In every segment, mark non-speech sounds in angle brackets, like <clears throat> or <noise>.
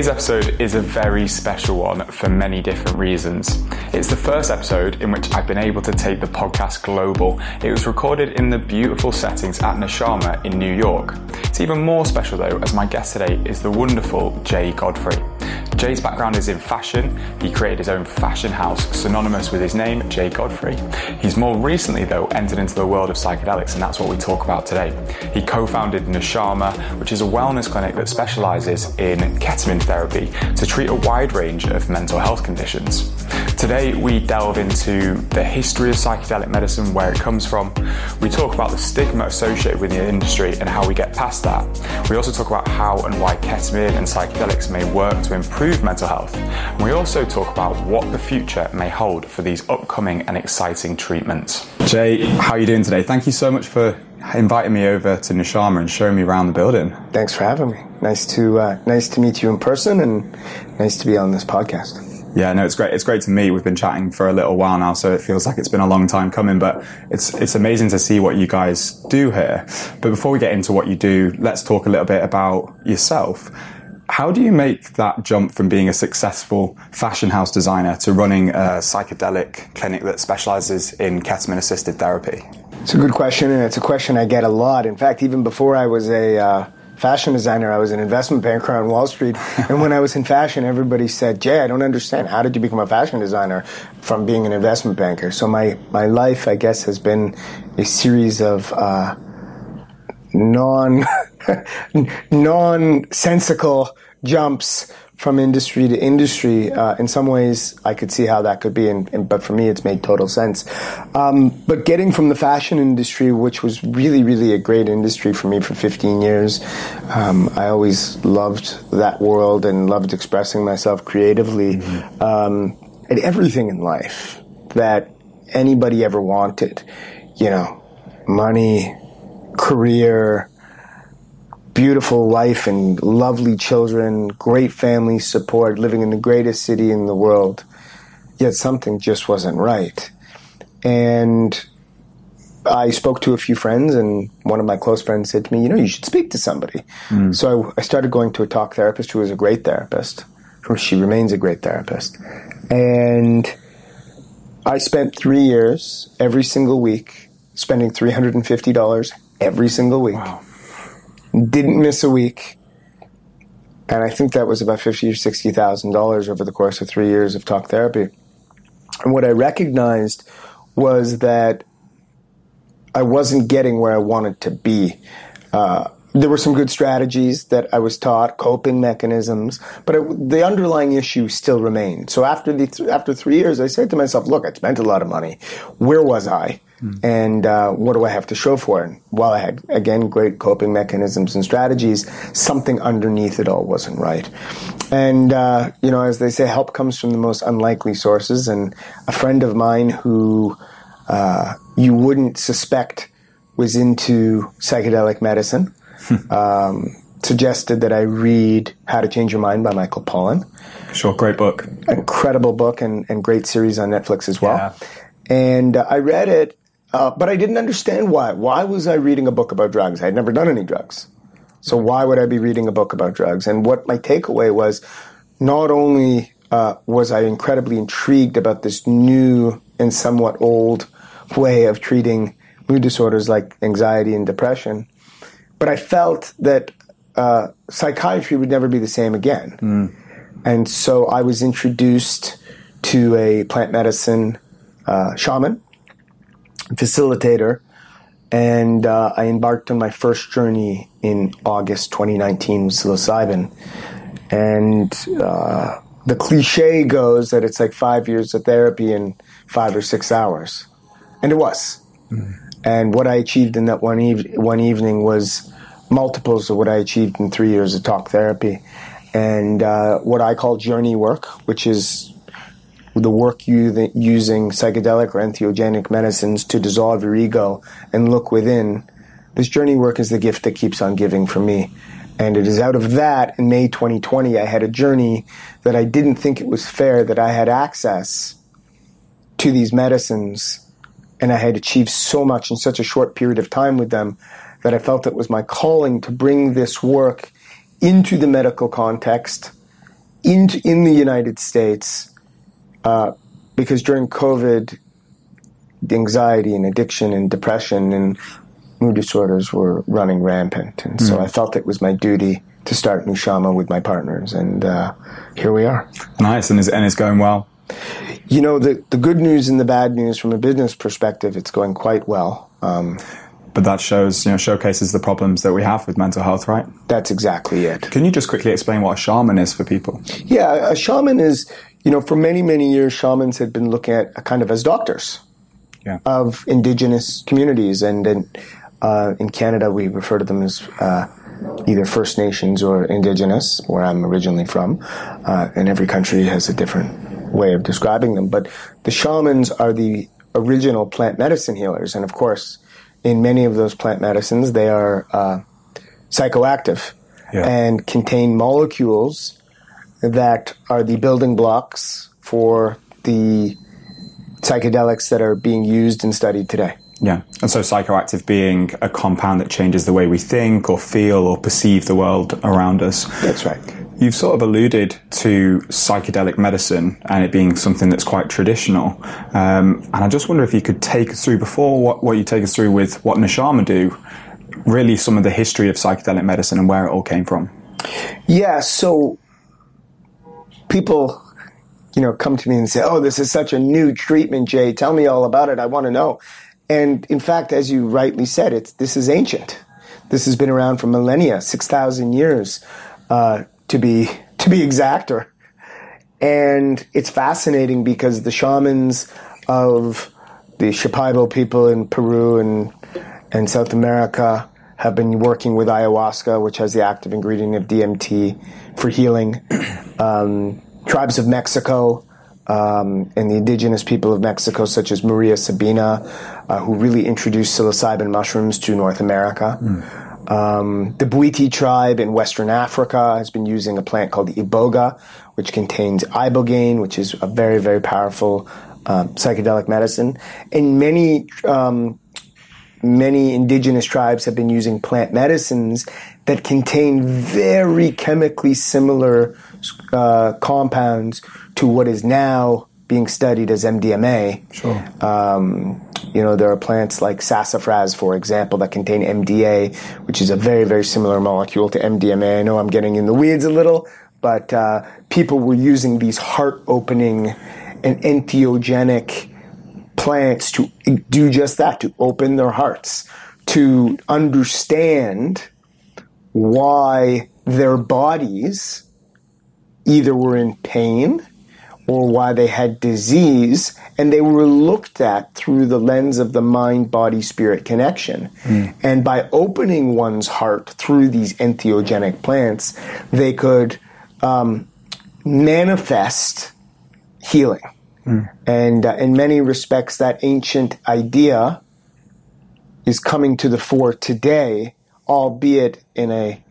Today's episode is a very special one for many different reasons. It's the first episode in which I've been able to take the podcast global. It was recorded in the beautiful settings at Nushama in New York. It's even more special though, as my guest today is the wonderful Jay Godfrey. Jay's background is in fashion. He created his own fashion house synonymous with his name, Jay Godfrey. He's more recently, though, entered into the world of psychedelics, and that's what we talk about today. He co founded Nushama, which is a wellness clinic that specializes in ketamine therapy to treat a wide range of mental health conditions. Today, we delve into the history of psychedelic medicine, where it comes from. We talk about the stigma associated with the industry and how we get past that. We also talk about how and why ketamine and psychedelics may work to improve improve mental health. And we also talk about what the future may hold for these upcoming and exciting treatments. Jay, how are you doing today? Thank you so much for inviting me over to Nushama and showing me around the building. Thanks for having me. Nice to uh, nice to meet you in person and nice to be on this podcast. Yeah, no, it's great. It's great to meet. We've been chatting for a little while now, so it feels like it's been a long time coming. But it's it's amazing to see what you guys do here. But before we get into what you do, let's talk a little bit about yourself. How do you make that jump from being a successful fashion house designer to running a psychedelic clinic that specializes in ketamine assisted therapy? It's a good question, and it's a question I get a lot. In fact, even before I was a uh, fashion designer, I was an investment banker on Wall Street. <laughs> and when I was in fashion, everybody said, Jay, I don't understand. How did you become a fashion designer from being an investment banker? So my, my life, I guess, has been a series of uh, non <laughs> <laughs> nonsensical jumps from industry to industry. Uh, in some ways, I could see how that could be, and, and but for me, it's made total sense. Um, but getting from the fashion industry, which was really, really a great industry for me for 15 years, um, I always loved that world and loved expressing myself creatively. Mm-hmm. Um, and everything in life that anybody ever wanted, you know, money, career, beautiful life and lovely children, great family support, living in the greatest city in the world. Yet something just wasn't right. And I spoke to a few friends, and one of my close friends said to me, You know, you should speak to somebody. Mm. So I, I, started going to a talk therapist who was a great therapist. She remains a great therapist. And I spent three years every single week spending $350 every single week. Wow didn't miss a week. And I think that was about fifty or sixty thousand dollars over the course of three years of talk therapy. And what I recognized was that I wasn't getting where I wanted to be. Uh, there were some good strategies that I was taught, coping mechanisms, but it, the underlying issue still remained. So after the th- after three years, I said to myself, "Look, I spent a lot of money. Where was I? Mm. And uh, what do I have to show for it?" While I had again great coping mechanisms and strategies, something underneath it all wasn't right. And uh, you know, as they say, help comes from the most unlikely sources. And a friend of mine who uh, you wouldn't suspect was into psychedelic medicine um, suggested that I read How to Change Your Mind by Michael Pollan. Sure, great book. Incredible book and, and great series on Netflix as well. Yeah. And uh, I read it, uh, but I didn't understand why. Why was I reading a book about drugs? I had never done any drugs. So why would I be reading a book about drugs? And what my takeaway was not only uh, was I incredibly intrigued about this new and somewhat old way of treating mood disorders like anxiety and depression, but I felt that uh, psychiatry would never be the same again. Mm. And so I was introduced to a plant medicine uh, shaman, facilitator, and uh, I embarked on my first journey in August 2019 with psilocybin. And uh, the cliche goes that it's like five years of therapy in five or six hours. And it was. Mm. And what I achieved in that one, eve- one evening was multiples of what I achieved in three years of talk therapy. And uh, what I call journey work, which is the work you, using psychedelic or entheogenic medicines to dissolve your ego and look within. This journey work is the gift that keeps on giving for me. And it is out of that in May 2020, I had a journey that I didn't think it was fair that I had access to these medicines and I had achieved so much in such a short period of time with them that I felt it was my calling to bring this work into the medical context in in the United States, uh, because during COVID, the anxiety and addiction and depression and mood disorders were running rampant, and so I felt it was my duty to start Nushama with my partners, and uh, here we are. Nice, and it's, and it's going well. You know, the, the good news and the bad news from a business perspective, it's going quite well. Um, But that shows, you know, showcases the problems that we have with mental health, right? that's exactly it. Can you just quickly explain what a shaman is for people? Yeah, a shaman is, you know, for many, many years, shamans had been looking at a kind of as doctors Yeah. of indigenous communities. And in, uh, in Canada, we refer to them as uh, either First Nations or Indigenous, where I'm originally from. Uh, and every country has a different way of describing them. But the shamans are the original plant medicine healers. And of course, in many of those plant medicines, they are uh, psychoactive Yeah. and contain molecules that are the building blocks for the psychedelics that are being used and studied today. Yeah. And so psychoactive being a compound that changes the way we think or feel or perceive the world around us. That's right. You've sort of alluded to psychedelic medicine and it being something that's quite traditional. Um, and I just wonder if you could take us through, before what, what you take us through with what Nushama do, really some of the history of psychedelic medicine and where it all came from. Yeah, so people, you know, come to me and say, "Oh, this is such a new treatment, Jay. Tell me all about it. I want to know." And in fact, as you rightly said, it's this is ancient. This has been around for millennia, six thousand years, uh, to be to be exact. Or, and it's fascinating because the shamans of the Shipibo people in Peru and and South America have been working with ayahuasca, which has the active ingredient of DMT, for healing. <clears throat> Um, tribes of Mexico um, and the indigenous people of Mexico, such as Maria Sabina, uh, who really introduced psilocybin mushrooms to North America. Um, the Bwiti tribe in Western Africa has been using a plant called iboga, which contains ibogaine, which is a very, very powerful um, psychedelic medicine. And many um, many indigenous tribes have been using plant medicines that contain very chemically similar uh, compounds to what is now being studied as MDMA. Sure. Um, you know, there are plants like sassafras, for example, that contain MDA, which is a very, very similar molecule to MDMA. I know I'm getting in the weeds a little, but uh, people were using these heart opening and entheogenic plants to do just that, to open their hearts, to understand why their bodies either were in pain or why they had disease, and they were looked at through the lens of the mind body spirit connection. And by opening one's heart through these entheogenic plants, they could um, manifest healing. And uh, in many respects, that ancient idea is coming to the fore today, albeit in a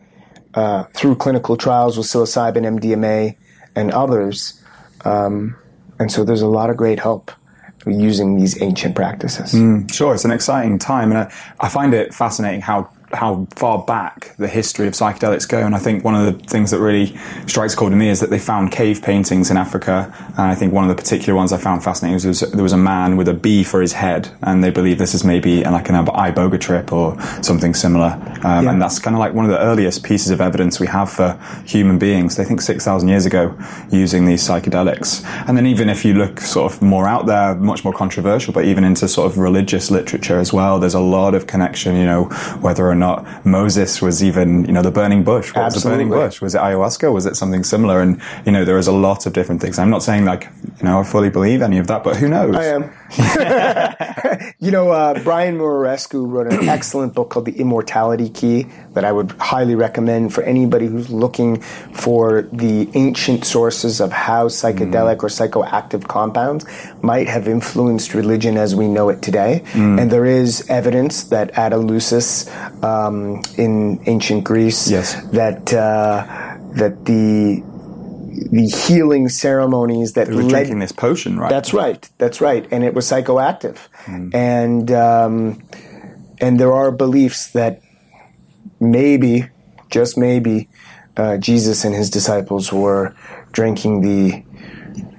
uh, through clinical trials with psilocybin, MDMA, and others. Um, and so there's a lot of great hope using these ancient practices. Sure, it's an exciting time, and I, I find it fascinating how how far back the history of psychedelics go. And I think one of the things that really strikes cold to me is that they found cave paintings in Africa. And I think one of the particular ones I found fascinating was, was there was a man with a bee for his head, and they believe this is maybe like an iboga trip or something similar. Um, Yeah. And that's kind of like one of the earliest pieces of evidence we have for human beings. They think six thousand years ago using these psychedelics. And then even if you look sort of more out there, much more controversial, but even into sort of religious literature as well, there's a lot of connection. You know, whether or not Moses was even, you know, the burning bush. What was the burning bush? Was it ayahuasca? Was it something similar? And you know, there is a lot of different things. I'm not saying like, you know, I fully believe any of that, but who knows? I am. <laughs> you know, uh, Brian Muraresku wrote an excellent book called The Immortality Key that I would highly recommend for anybody who's looking for the ancient sources of how psychedelic or psychoactive compounds might have influenced religion as we know it today. And there is evidence that at Eleusis um, in ancient Greece, Yes. that uh, that the the healing ceremonies that They were led drinking this potion, right? that's right. That's right. And it was psychoactive. And um, and there are beliefs that maybe, just maybe, uh, Jesus and his disciples were drinking the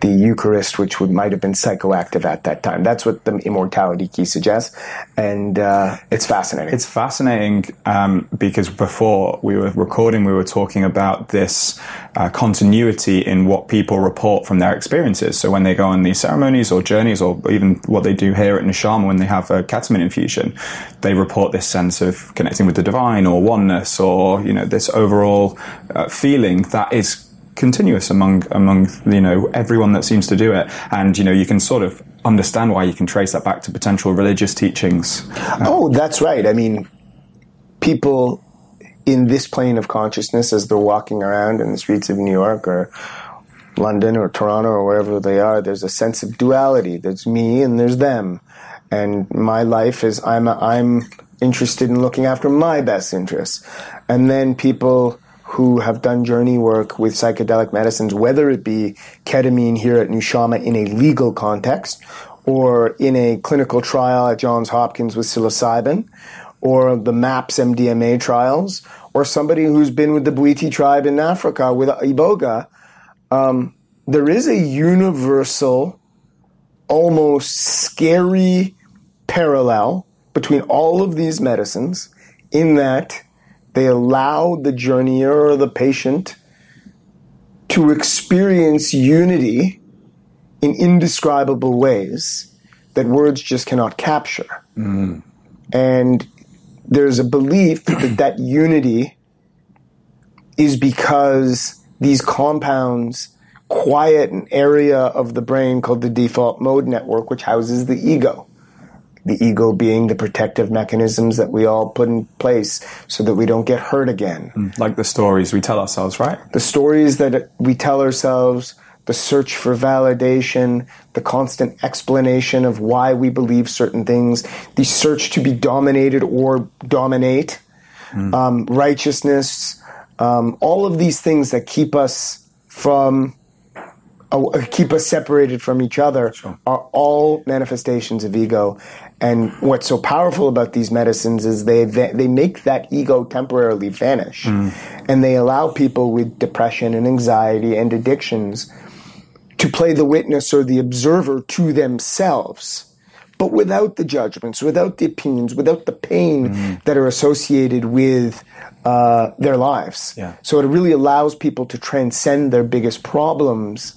the Eucharist, which would, might have been psychoactive at that time. That's what the immortality key suggests, and uh, it's fascinating. It's fascinating um, because before we were recording, we were talking about this uh, continuity in what people report from their experiences. So when they go on these ceremonies or journeys, or even what they do here at Nushama when they have a ketamine infusion, they report this sense of connecting with the divine or oneness, or you know this overall uh, feeling that is continuous among among you know everyone that seems to do it, and you know you can sort of understand why you can trace that back to potential religious teachings. Uh, oh, that's right. I mean, people in this plane of consciousness as they're walking around in the streets of New York or London or Toronto or wherever they are, there's a sense of duality. There's me and there's them. And my life is I'm I'm interested in looking after my best interests. And then people who have done journey work with psychedelic medicines, whether it be ketamine here at Nushama in a legal context, or in a clinical trial at Johns Hopkins with psilocybin, or the MAPS MDMA trials, or somebody who's been with the Bwiti tribe in Africa with Iboga, um, there is a universal, almost scary parallel between all of these medicines in that they allow the journeyer or the patient to experience unity in indescribable ways that words just cannot capture. Mm. And there's a belief that that unity is because these compounds quiet an area of the brain called the default mode network, which houses the ego the ego being the protective mechanisms that we all put in place so that we don't get hurt again. Mm, like the stories we tell ourselves, right? The stories that we tell ourselves, the search for validation, the constant explanation of why we believe certain things, the search to be dominated or dominate, mm. um, righteousness, um, all of these things that keep us from uh, keep us separated from each other sure. are all manifestations of ego and what's so powerful about these medicines is they they make that ego temporarily vanish, mm. and they allow people with depression and anxiety and addictions to play the witness or the observer to themselves, but without the judgments, without the opinions, without the pain mm. that are associated with uh, their lives. Yeah. So it really allows people to transcend their biggest problems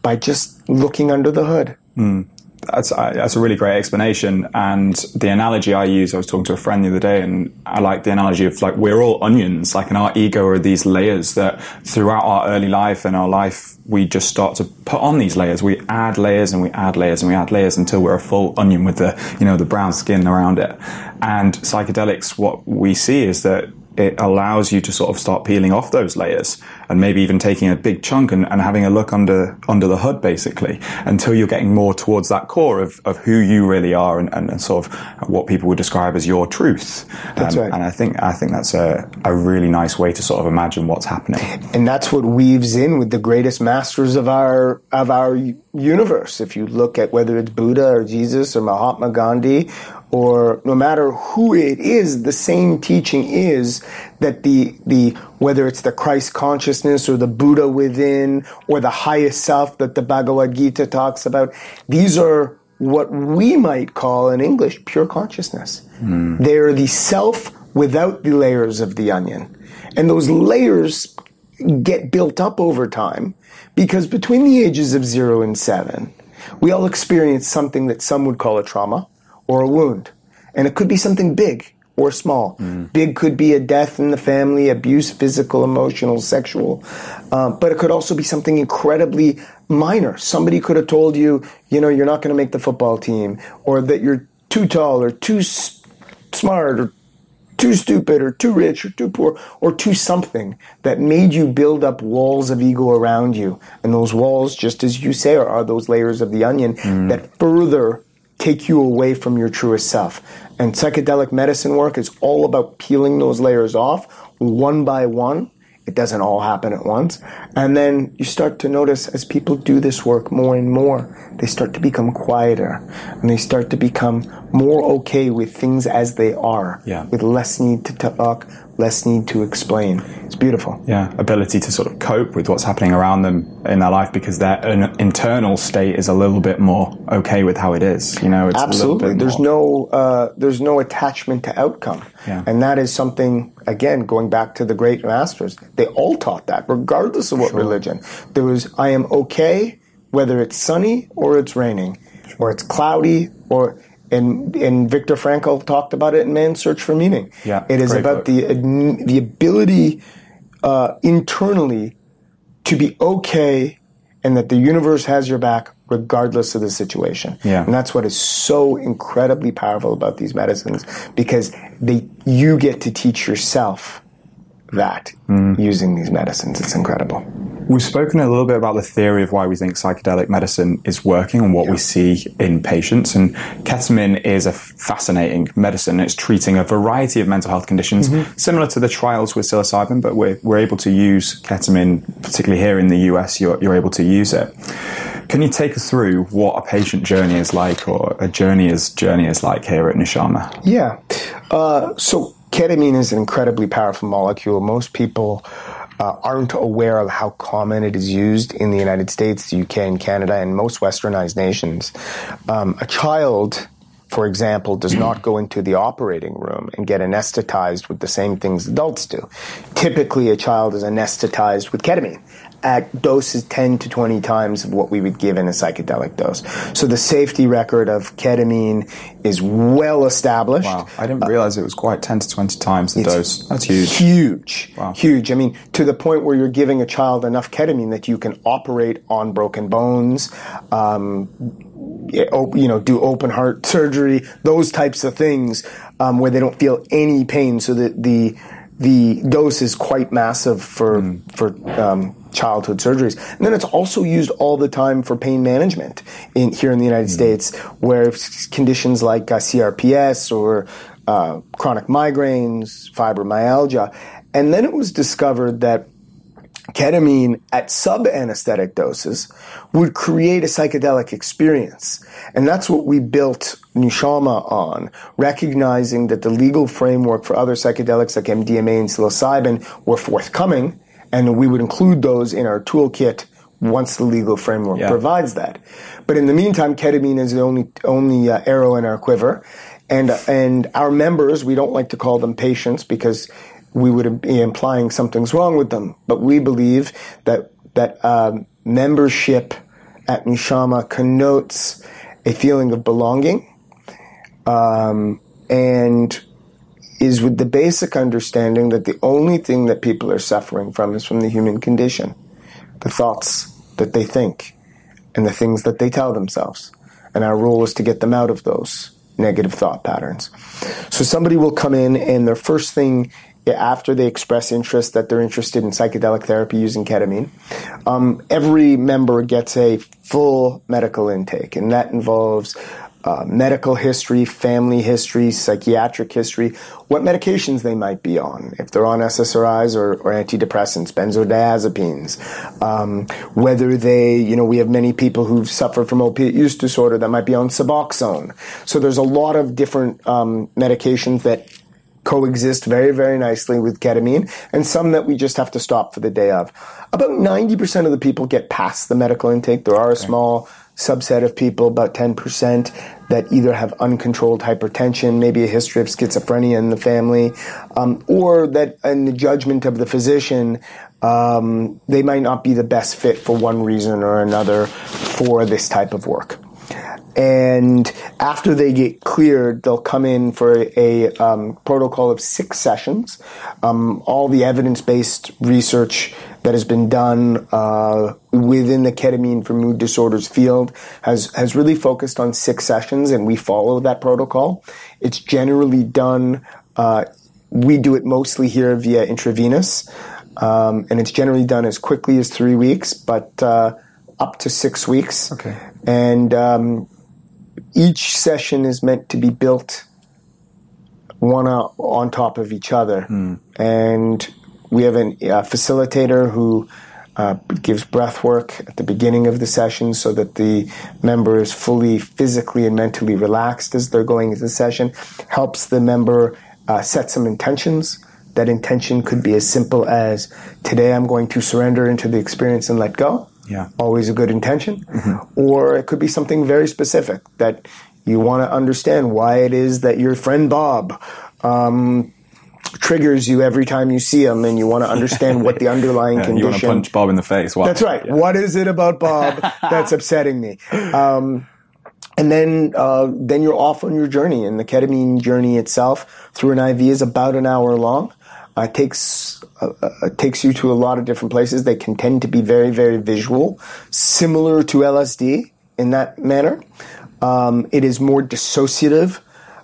by just looking under the hood. Mm that's uh, that's a really great explanation. And the analogy I use, I was talking to a friend the other day, and I like the analogy of like we're all onions, like in our ego are these layers that throughout our early life and our life we just start to put on these layers. We add layers and we add layers and we add layers until we're a full onion with the you know the brown skin around it. And psychedelics, what we see is that it allows you to sort of start peeling off those layers and maybe even taking a big chunk and, and, having a look under under the hood basically until you're getting more towards that core of, of who you really are and, and, and sort of what people would describe as your truth. That's um, right. And I think I think that's a, a really nice way to sort of imagine what's happening. <laughs> And that's what weaves in with the greatest masters of our of our universe. If you look at whether it's Buddha or Jesus or Mahatma Gandhi or no matter who it is, the same teaching is that the, the, whether it's the Christ consciousness or the Buddha within or the highest self that the Bhagavad Gita talks about, these are what we might call in English pure consciousness. Mm. They're the self without the layers of the onion. And those layers get built up over time because between the ages of zero and seven, we all experience something that some would call a trauma or a wound. And it could be something big or small. Mm. Big could be a death in the family, abuse, physical, emotional, sexual. Uh, but it could also be something incredibly minor. Somebody could have told you, you know, you're not going to make the football team, or that you're too tall, or too s- smart, or too stupid, or too rich, or too poor, or too something that made you build up walls of ego around you. And those walls, just as you say, are, are those layers of the onion mm. that further take you away from your truest self. And psychedelic medicine work is all about peeling those layers off one by one It doesn't all happen at once. And then you start to notice as people do this work more and more, they start to become quieter and they start to become more okay with things as they are, Yeah. with less need to talk, less need to explain. It's beautiful. yeah, ability to sort of cope with what's happening around them in their life because their internal state is a little bit more okay with how it is. You know, it's a Absolutely. bit There's more- no uh, there's no attachment to outcome, Yeah. and that is something again going back to the great masters. They all taught that, regardless of what religion. There was I am okay whether it's sunny or it's raining, or it's cloudy or. And, and Viktor Frankl talked about it in Man's Search for Meaning. Yeah, it is about book. the the ability uh, internally to be okay and that the universe has your back regardless of the situation. Yeah. And that's what is so incredibly powerful about these medicines because they you get to teach yourself that Mm. using these medicines. It's incredible. We've spoken a little bit about the theory of why we think psychedelic medicine is working and what we see in patients. And ketamine is a fascinating medicine. It's treating a variety of mental health conditions, similar to the trials with psilocybin, but we're, we're able to use ketamine, particularly here in the US, you're, you're able to use it. Can you take us through what a patient journey is like or a journeyer's journey is like here at Nushama? Yeah. Uh, so ketamine is an incredibly powerful molecule. Most people uh, aren't aware of how common it is used in the United States, the UK, and Canada, and most westernized nations. Um, a child, for example, does not go into the operating room and get anesthetized with the same things adults do. Typically, a child is anesthetized with ketamine at doses 10 to 20 times of what we would give in a psychedelic dose. So the safety record of ketamine is well established. Wow, I didn't realize it was quite 10 to 20 times the dose. That's huge. Huge, Wow. huge. I mean, to the point where you're giving a child enough ketamine that you can operate on broken bones, um, you know, do open heart surgery, those types of things, um, where they don't feel any pain. So that the the dose is quite massive for Hmm. for um, childhood surgeries. And then it's also used all the time for pain management in here in the United Hmm. States, where conditions like uh, CRPS or uh, chronic migraines, fibromyalgia, and then it was discovered that ketamine at sub-anesthetic doses would create a psychedelic experience. And that's what we built Nushama on, recognizing that the legal framework for other psychedelics like MDMA and psilocybin were forthcoming, and we would include those in our toolkit once the legal framework Yeah. provides that. But in the meantime, ketamine is the only only uh, arrow in our quiver, and and our members we don't like to call them patients because we would be implying something's wrong with them. But we believe that that um, membership at Nushama connotes a feeling of belonging, um, and is with the basic understanding that the only thing that people are suffering from is from the human condition, the thoughts that they think, and the things that they tell themselves. And our role is to get them out of those negative thought patterns. So somebody will come in, and their first thing after they express interest that they're interested in psychedelic therapy using ketamine, um, every member gets a full medical intake, and that involves uh, medical history, family history, psychiatric history, what medications they might be on, if they're on SSRIs or, or antidepressants, benzodiazepines, um, whether they, you know, we have many people who've suffered from opiate use disorder that might be on Suboxone. So there's a lot of different um, medications that coexist very, very nicely with ketamine, and some that we just have to stop for the day of. About 90% of the people get past the medical intake. There are a small subset of people, about 10%, that either have uncontrolled hypertension, maybe a history of schizophrenia in the family, um, or that in the judgment of the physician, um, they might not be the best fit for one reason or another for this type of work and after they get cleared, they'll come in for a, um, protocol of six sessions. Um, all the evidence-based research that has been done uh, within the ketamine for mood disorders field has has really focused on six sessions, and we follow that protocol. It's generally done. Uh, we do it mostly here via intravenous, um, and it's generally done as quickly as three weeks, but uh, up to six weeks. Okay. And um, each session is meant to be built one on top of each other. And we have a uh, facilitator who uh, gives breath work at the beginning of the session so that the member is fully physically and mentally relaxed as they're going into the session, helps the member uh, set some intentions. That intention could be as simple as today I'm going to surrender into the experience and let go. Yeah. Always a good intention. Mm-hmm. Or it could be something very specific that you want to understand why it is that your friend Bob um, triggers you every time you see him, and you want to understand what the <laughs> underlying yeah, condition. You want to punch Bob in the face. Why? That's right. Yeah. What is it about Bob <laughs> that's upsetting me? Um, and then uh, then you're off on your journey, and the ketamine journey itself through an IV is about an hour long. Uh, takes uh, uh, takes you to a lot of different places. They can tend to be very very visual, similar to LSD in that manner. Um, it is more dissociative.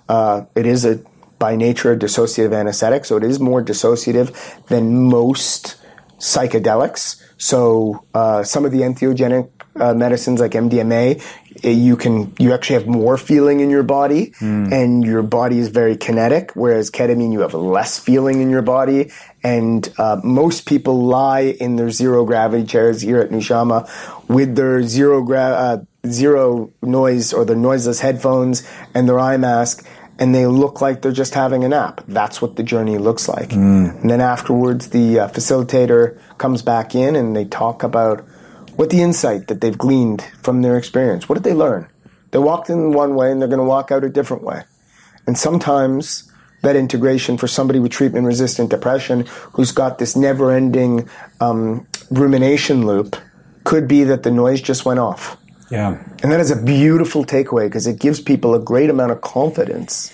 Uh, it is a by nature a dissociative anesthetic, so it is more dissociative than most psychedelics. So uh, some of the entheogenic uh, medicines like MDMA, you can you actually have more feeling in your body, mm. and your body is very kinetic. Whereas ketamine, you have less feeling in your body, and uh, most people lie in their zero gravity chairs here at Nushama with their zero gra- uh, zero noise or their noiseless headphones and their eye mask and they look like they're just having a nap. That's what the journey looks like. Mm. And then afterwards, the uh, facilitator comes back in and they talk about what the insight that they've gleaned from their experience. What did they learn? They walked in one way and they're going to walk out a different way. And sometimes that integration for somebody with treatment resistant depression who's got this never ending um, rumination loop could be that the noise just went off yeah. And that is a beautiful takeaway because it gives people a great amount of confidence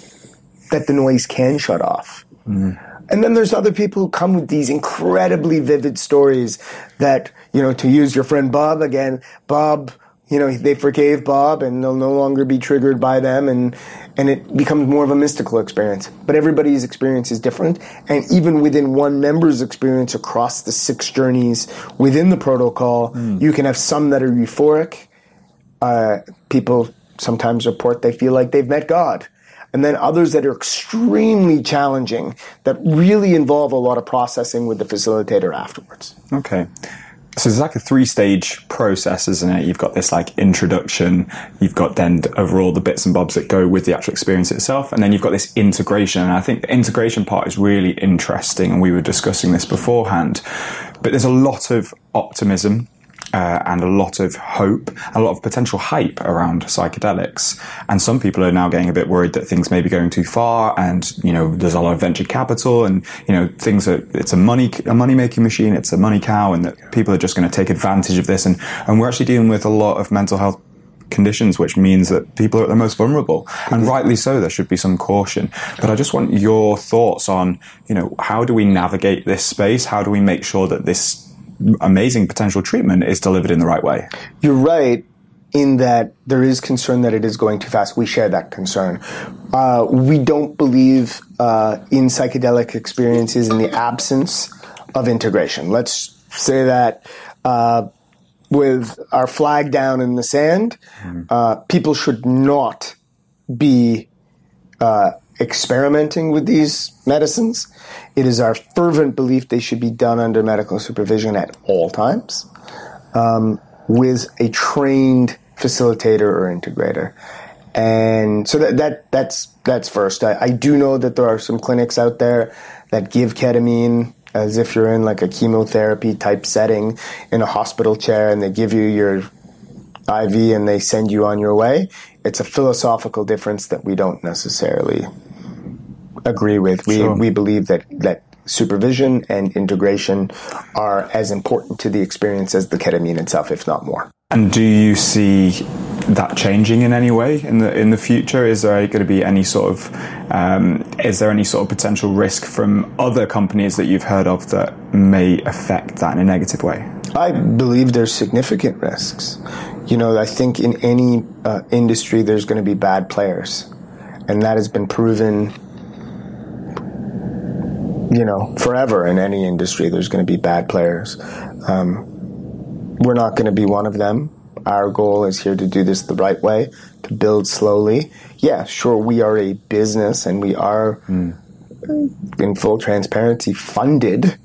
that the noise can shut off. Mm. And then there's other people who come with these incredibly vivid stories that, you know, to use your friend Bob again, Bob, you know, they forgave Bob and they'll no longer be triggered by them and, and it becomes more of a mystical experience. But everybody's experience is different. And even within one member's experience across the six journeys within the protocol, mm. you can have some that are euphoric uh, people sometimes report they feel like they've met God. And then others that are extremely challenging that really involve a lot of processing with the facilitator afterwards. Okay. So it's like a three stage process, isn't it? You've got this like introduction, you've got then overall the bits and bobs that go with the actual experience itself, and then you've got this integration. And I think the integration part is really interesting, and we were discussing this beforehand. But there's a lot of optimism uh, and a lot of hope, a lot of potential hype around psychedelics. And some people are now getting a bit worried that things may be going too far, and you know, there's a lot of venture capital, and you know, things are it's a money a money making machine, it's a money cow, and that people are just going to take advantage of this. And and we're actually dealing with a lot of mental health conditions, which means that people are at the most vulnerable. And rightly so, there should be some caution. But I just want your thoughts on, you know, how do we navigate this space? How do we make sure that this amazing potential treatment is delivered in the right way. You're right in that there is concern that it is going too fast. We share that concern. Uh, we don't believe uh, in psychedelic experiences in the absence of integration. Let's say that uh, with our flag down in the sand, mm. people should not be uh, experimenting with these medicines. It is our fervent belief they should be done under medical supervision at all times um, with a trained facilitator or integrator. And so that, that that's that's first. I, I do know that there are some clinics out there that give ketamine as if you're in like a chemotherapy type setting in a hospital chair and they give you your IV and they send you on your way. It's a philosophical difference that we don't necessarily agree with. We sure. we believe that that supervision and integration are as important to the experience as the ketamine itself, if not more. And do you see that changing in any way in the in the future? Is there going to be any sort of um, is there any sort of potential risk from other companies that you've heard of that may affect that in a negative way? I believe there's significant risks. You know, I think in any uh, industry there's going to be bad players, and that has been proven you know, forever in any industry, there's going to be bad players. Um, we're not going to be one of them. Our goal is here to do this the right way, to build slowly. Yeah, sure, we are a business and we are, mm. in full transparency, funded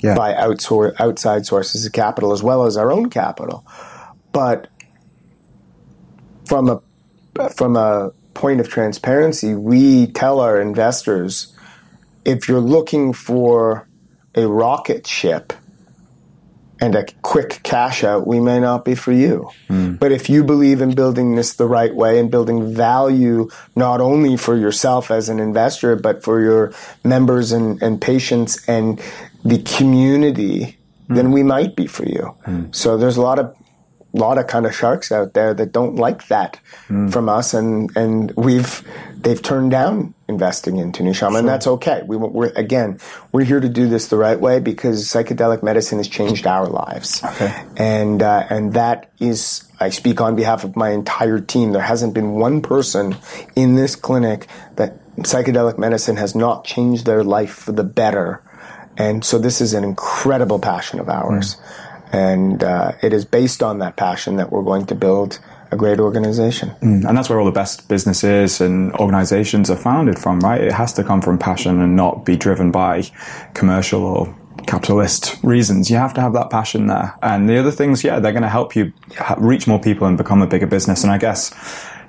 Yeah. by outsor- outside sources of capital as well as our own capital. But from a from a point of transparency, we tell our investors if you're looking for a rocket ship and a quick cash out, we may not be for you. Hmm. But if you believe in building this the right way and building value not only for yourself as an investor, but for your members and, and patients and the community, hmm. then we might be for you. Hmm. So there's a lot of lot of kind of sharks out there that don't like that from us, and and we've they've turned down investing into Nushama, and that's okay. We, we're again, we're here to do this the right way because psychedelic medicine has changed our lives, Okay. and uh, and that is. I speak on behalf of my entire team. There hasn't been one person in this clinic that psychedelic medicine has not changed their life for the better. And so this is an incredible passion of ours. And uh, it is based on that passion that we're going to build a great organization. Mm, and that's where all the best businesses and organizations are founded from, right? It has to come from passion and not be driven by commercial or capitalist reasons. You have to have that passion there. And the other things, yeah, they're going to help you reach more people and become a bigger business. And I guess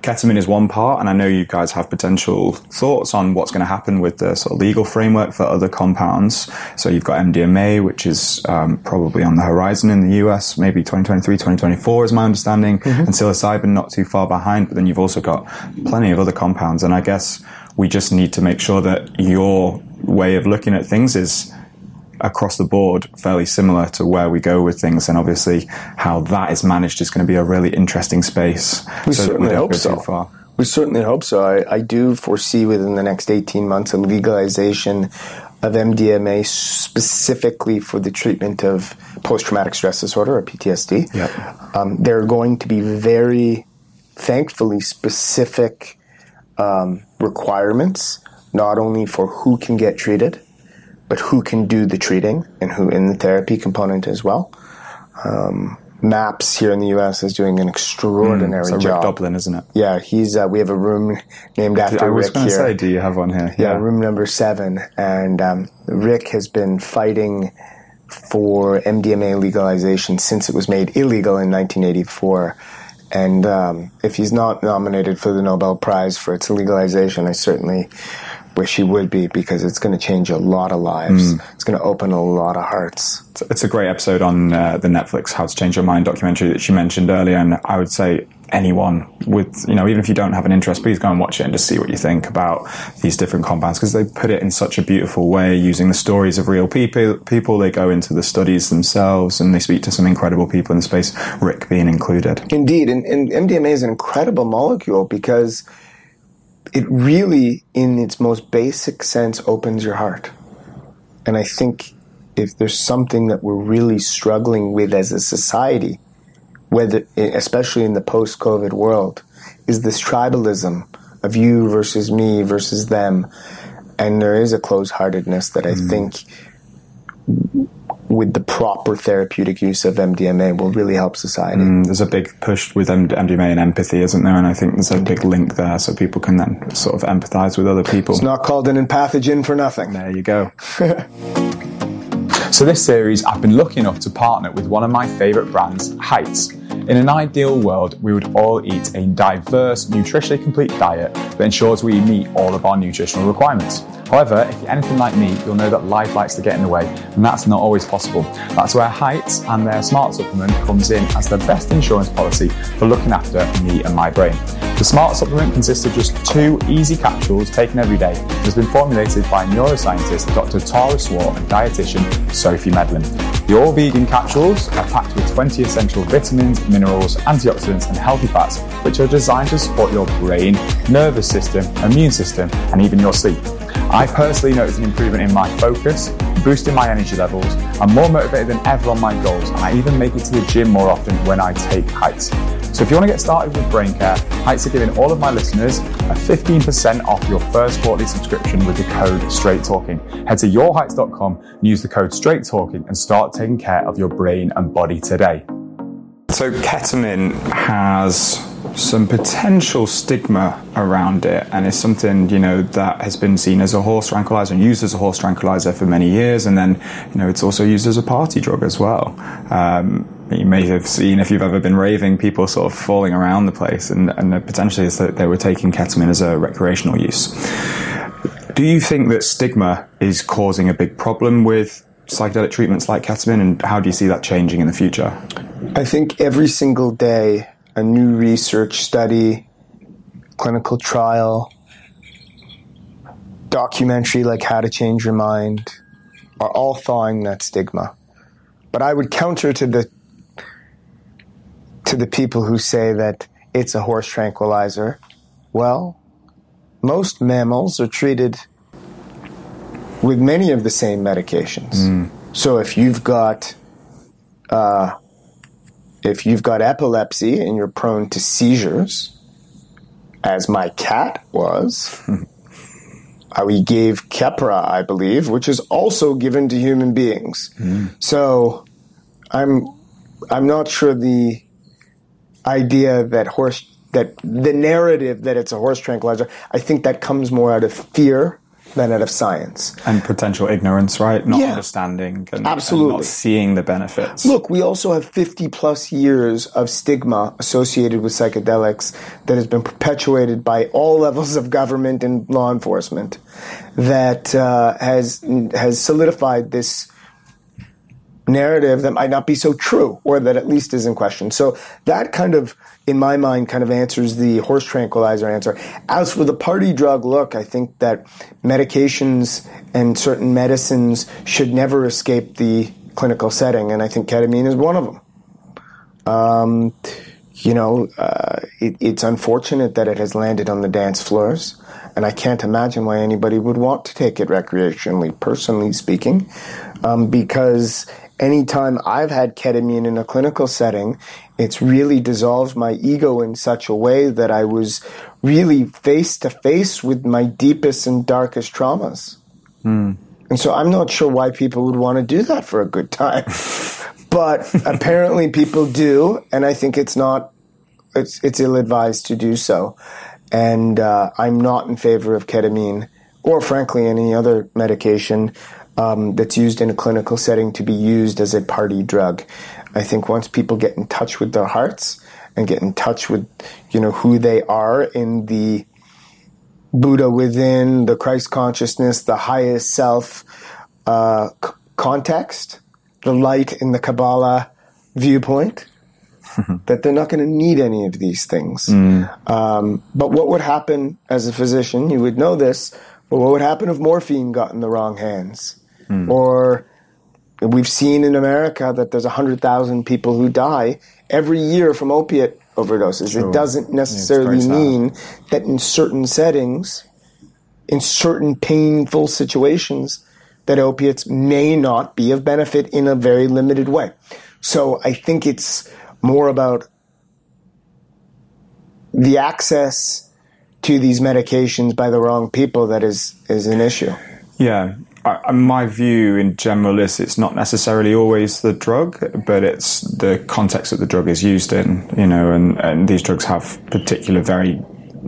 ketamine is one part. And I know you guys have potential thoughts on what's going to happen with the sort of legal framework for other compounds. So you've got MDMA, which is um, probably on the horizon in the US, maybe 2023, 2024 is my understanding, and psilocybin not too far behind. But then you've also got plenty of other compounds. And I guess we just need to make sure that your way of looking at things is across the board fairly similar to where we go with things and obviously how that is managed is going to be a really interesting space We so certainly don't hope so. far. We certainly hope so. I, I do foresee within the next 18 months a legalization of MDMA specifically for the treatment of post traumatic stress disorder or PTSD. Yep. Um, there are going to be very, thankfully, specific um, requirements, not only for who can get treated, but who can do the treating and who in the therapy component as well. Um, MAPS here in the U.S. is doing an extraordinary So Rick job. Doblin, isn't it? Yeah, he's. Uh, we have a room named after I was Rick going to say, do you have one here? yeah, room number seven, and um, Rick has been fighting for MDMA legalization since it was made illegal in 1984. And um, if he's not nominated for the Nobel Prize for its legalization, I certainly wish she would be because it's going to change a lot of lives. It's going to open a lot of hearts. It's- It's a great episode on uh, the Netflix How to Change Your Mind documentary that she mentioned earlier, and I would say anyone with, you know, even if you don't have an interest, please go and watch it and just see what you think about these different compounds because they put it in such a beautiful way using the stories of real people. People they go into the studies themselves and they speak to some incredible people in the space, Rick being included. Indeed, and, and MDMA is an incredible molecule because it really, in its most basic sense, opens your heart. And I think if there's something that we're really struggling with as a society, whether especially in the post-COVID world, is this tribalism of you versus me versus them, and there is a closed-heartedness that I mm. think with the proper therapeutic use of MDMA will really help society. Mm, there's a big push with MDMA and empathy, isn't there? And I think there's a big link there so people can then sort of empathize with other people. It's not called an empathogen for nothing. There you go. <laughs> so, this series, I've been lucky enough to partner with one of my favourite brands, Heights. In an ideal world, we would all eat a diverse, nutritionally complete diet that ensures we meet all of our nutritional requirements. However, if you're anything like me, you'll know that life likes to get in the way, and that's not always possible. That's where Heights and their Smart Supplement comes in as the best insurance policy for looking after me and my brain. The Smart Supplement consists of just two easy capsules taken every day and has been formulated by neuroscientist Dr. Tara Swart and dietitian Sophie Medlin. The all vegan capsules are packed with 20 essential vitamins, minerals, antioxidants, and healthy fats, which are designed to support your brain, nervous system, immune system, and even your sleep. I personally noticed an improvement in my focus, boosting my energy levels. I'm more motivated than ever on my goals, and I even make it to the gym more often when I take heights. So if you want to get started with brain care, Heights are giving all of my listeners a 15% off your first quarterly subscription with the code Straight Talking. Head to yourheights.com and use the code Straight Talking and start taking care of your brain and body today. So ketamine has some potential stigma around it, and it's something you know that has been seen as a horse tranquilizer and used as a horse tranquilizer for many years, and then you know it's also used as a party drug as well. Um, you may have seen if you've ever been raving, people sort of falling around the place, and, and potentially it's that they were taking ketamine as a recreational use. Do you think that stigma is causing a big problem with psychedelic treatments like ketamine, and how do you see that changing in the future? I think every single day, a new research study, clinical trial, documentary like How to Change Your Mind are all thawing that stigma. But I would counter to the to the people who say that it's a horse tranquilizer. Well, most mammals are treated with many of the same medications. Mm. So if you've got uh, if you've got epilepsy and you're prone to seizures, as my cat was, <laughs> uh, we gave Keppra, I believe, which is also given to human beings. Mm. So I'm I'm not sure the idea that horse that the narrative that it's a horse tranquilizer, I think that comes more out of fear than out of science. And potential ignorance, right? Not yeah, understanding and, absolutely. And not seeing the benefits. Look, we also have 50 plus years of stigma associated with psychedelics that has been perpetuated by all levels of government and law enforcement that uh, has has solidified this narrative that might not be so true or that at least is in question. So that kind of, in my mind, kind of answers the horse tranquilizer answer. As for the party drug, look, I think that medications and certain medicines should never escape the clinical setting, and I think ketamine is one of them. Um, you know, uh, it, it's unfortunate that it has landed on the dance floors, and I can't imagine why anybody would want to take it recreationally, personally speaking, um, because anytime I've had ketamine in a clinical setting, it's really dissolved my ego in such a way that I was really face to face with my deepest and darkest traumas. Mm. And so I'm not sure why people would want to do that for a good time. <laughs> but apparently people do, and I think it's not it's it's ill advised to do so. And uh, I'm not in favor of ketamine or frankly any other medication um, that's used in a clinical setting to be used as a party drug. I think once people get in touch with their hearts and get in touch with, you know, who they are in the Buddha within, the Christ consciousness, the highest self uh, c- context, the light in the Kabbalah viewpoint, <laughs> that they're not going to need any of these things. Mm. Um, but what would happen as a physician? You would know this. But what would happen if morphine got in the wrong hands? Mm. Or we've seen in America that there's 100,000 people who die every year from opiate overdoses. True. It doesn't necessarily yeah, mean that in certain settings, in certain painful situations, that opiates may not be of benefit in a very limited way. So I think it's more about the access to these medications by the wrong people that is is an issue. Yeah, I, my view in general is it's not necessarily always the drug, but it's the context that the drug is used in, you know, and, and these drugs have particular very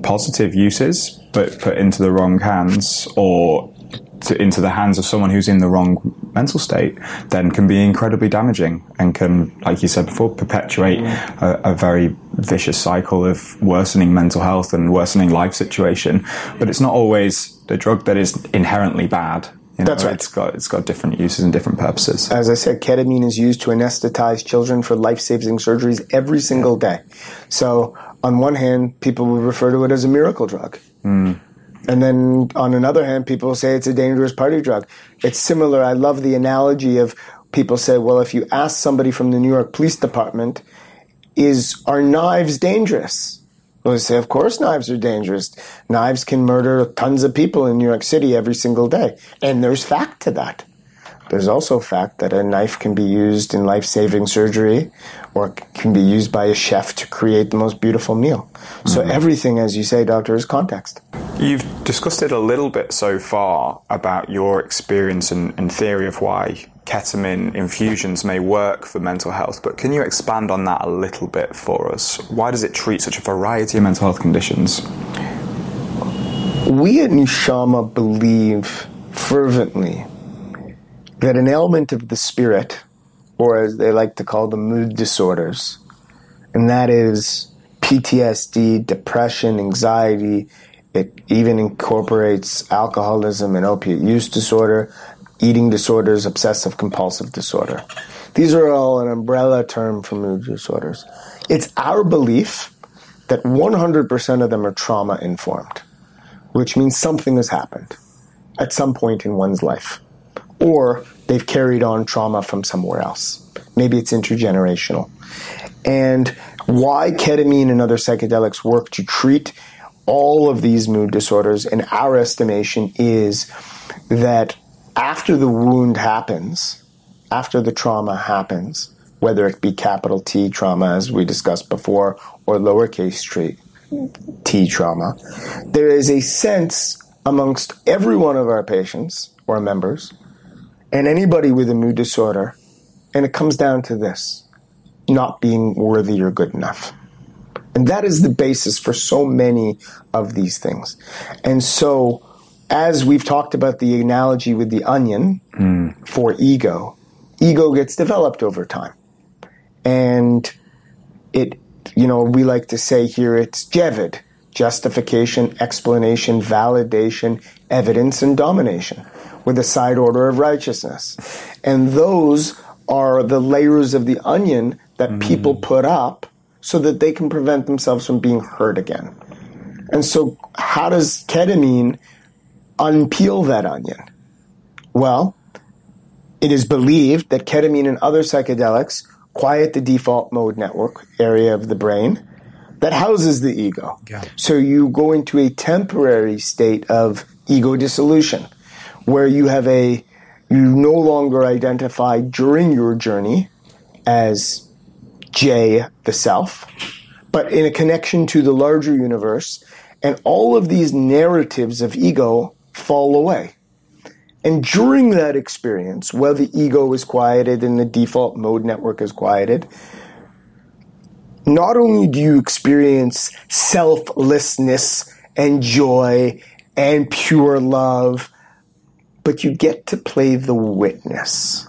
positive uses, but put into the wrong hands or to, into the hands of someone who's in the wrong mental state, then can be incredibly damaging and can, like you said before, perpetuate a, a, very vicious cycle of worsening mental health and worsening life situation. But it's not always the drug that is inherently bad. You know, That's right. It's got it's got different uses and different purposes. As I said, ketamine is used to anesthetize children for life-saving surgeries every single day. So, on one hand, people would refer to it as a miracle drug. Mm. And then on another hand, people say it's a dangerous party drug. It's similar. I love the analogy of people say, well, if you ask somebody from the New York Police Department, is are knives dangerous? Well, say, of course, knives are dangerous. Knives can murder tons of people in New York City every single day. And there's fact to that. There's also fact that a knife can be used in life saving surgery or can be used by a chef to create the most beautiful meal. Mm-hmm. So, everything, as you say, doctor, is context. You've discussed it a little bit so far about your experience and, and theory of why ketamine infusions may work for mental health, but can you expand on that a little bit for us? Why does it treat such a variety of mental health conditions? We at Nushama believe fervently that an element of the spirit, or as they like to call them, mood disorders, and that is PTSD, depression, anxiety. It even incorporates alcoholism and opiate use disorder, eating disorders, obsessive compulsive disorder. These are all an umbrella term for mood disorders. It's our belief that 100% of them are trauma informed, which means something has happened at some point in one's life. Or they've carried on trauma from somewhere else. Maybe it's intergenerational. And why ketamine and other psychedelics work to treat all of these mood disorders, in our estimation, is that after the wound happens, after the trauma happens, whether it be capital T trauma, as we discussed before, or lowercase t trauma, there is a sense amongst every one of our patients or members and anybody with a mood disorder, and it comes down to this not being worthy or good enough. And that is the basis for so many of these things. And so, as we've talked about the analogy with the onion mm. for ego, ego gets developed over time. And it, you know, we like to say here it's Jevid justification, explanation, validation, evidence, and domination with a side order of righteousness. And those are the layers of the onion that mm. people put up so that they can prevent themselves from being hurt again. And so, how does ketamine unpeel that onion? Well, it is believed that ketamine and other psychedelics quiet the default mode network area of the brain that houses the ego. Yeah. So you go into a temporary state of ego dissolution where you have a you no longer identify during your journey as Jay, the self, but in a connection to the larger universe, and all of these narratives of ego fall away. And during that experience, while the ego is quieted and the default mode network is quieted, not only do you experience selflessness and joy and pure love, but you get to play the witness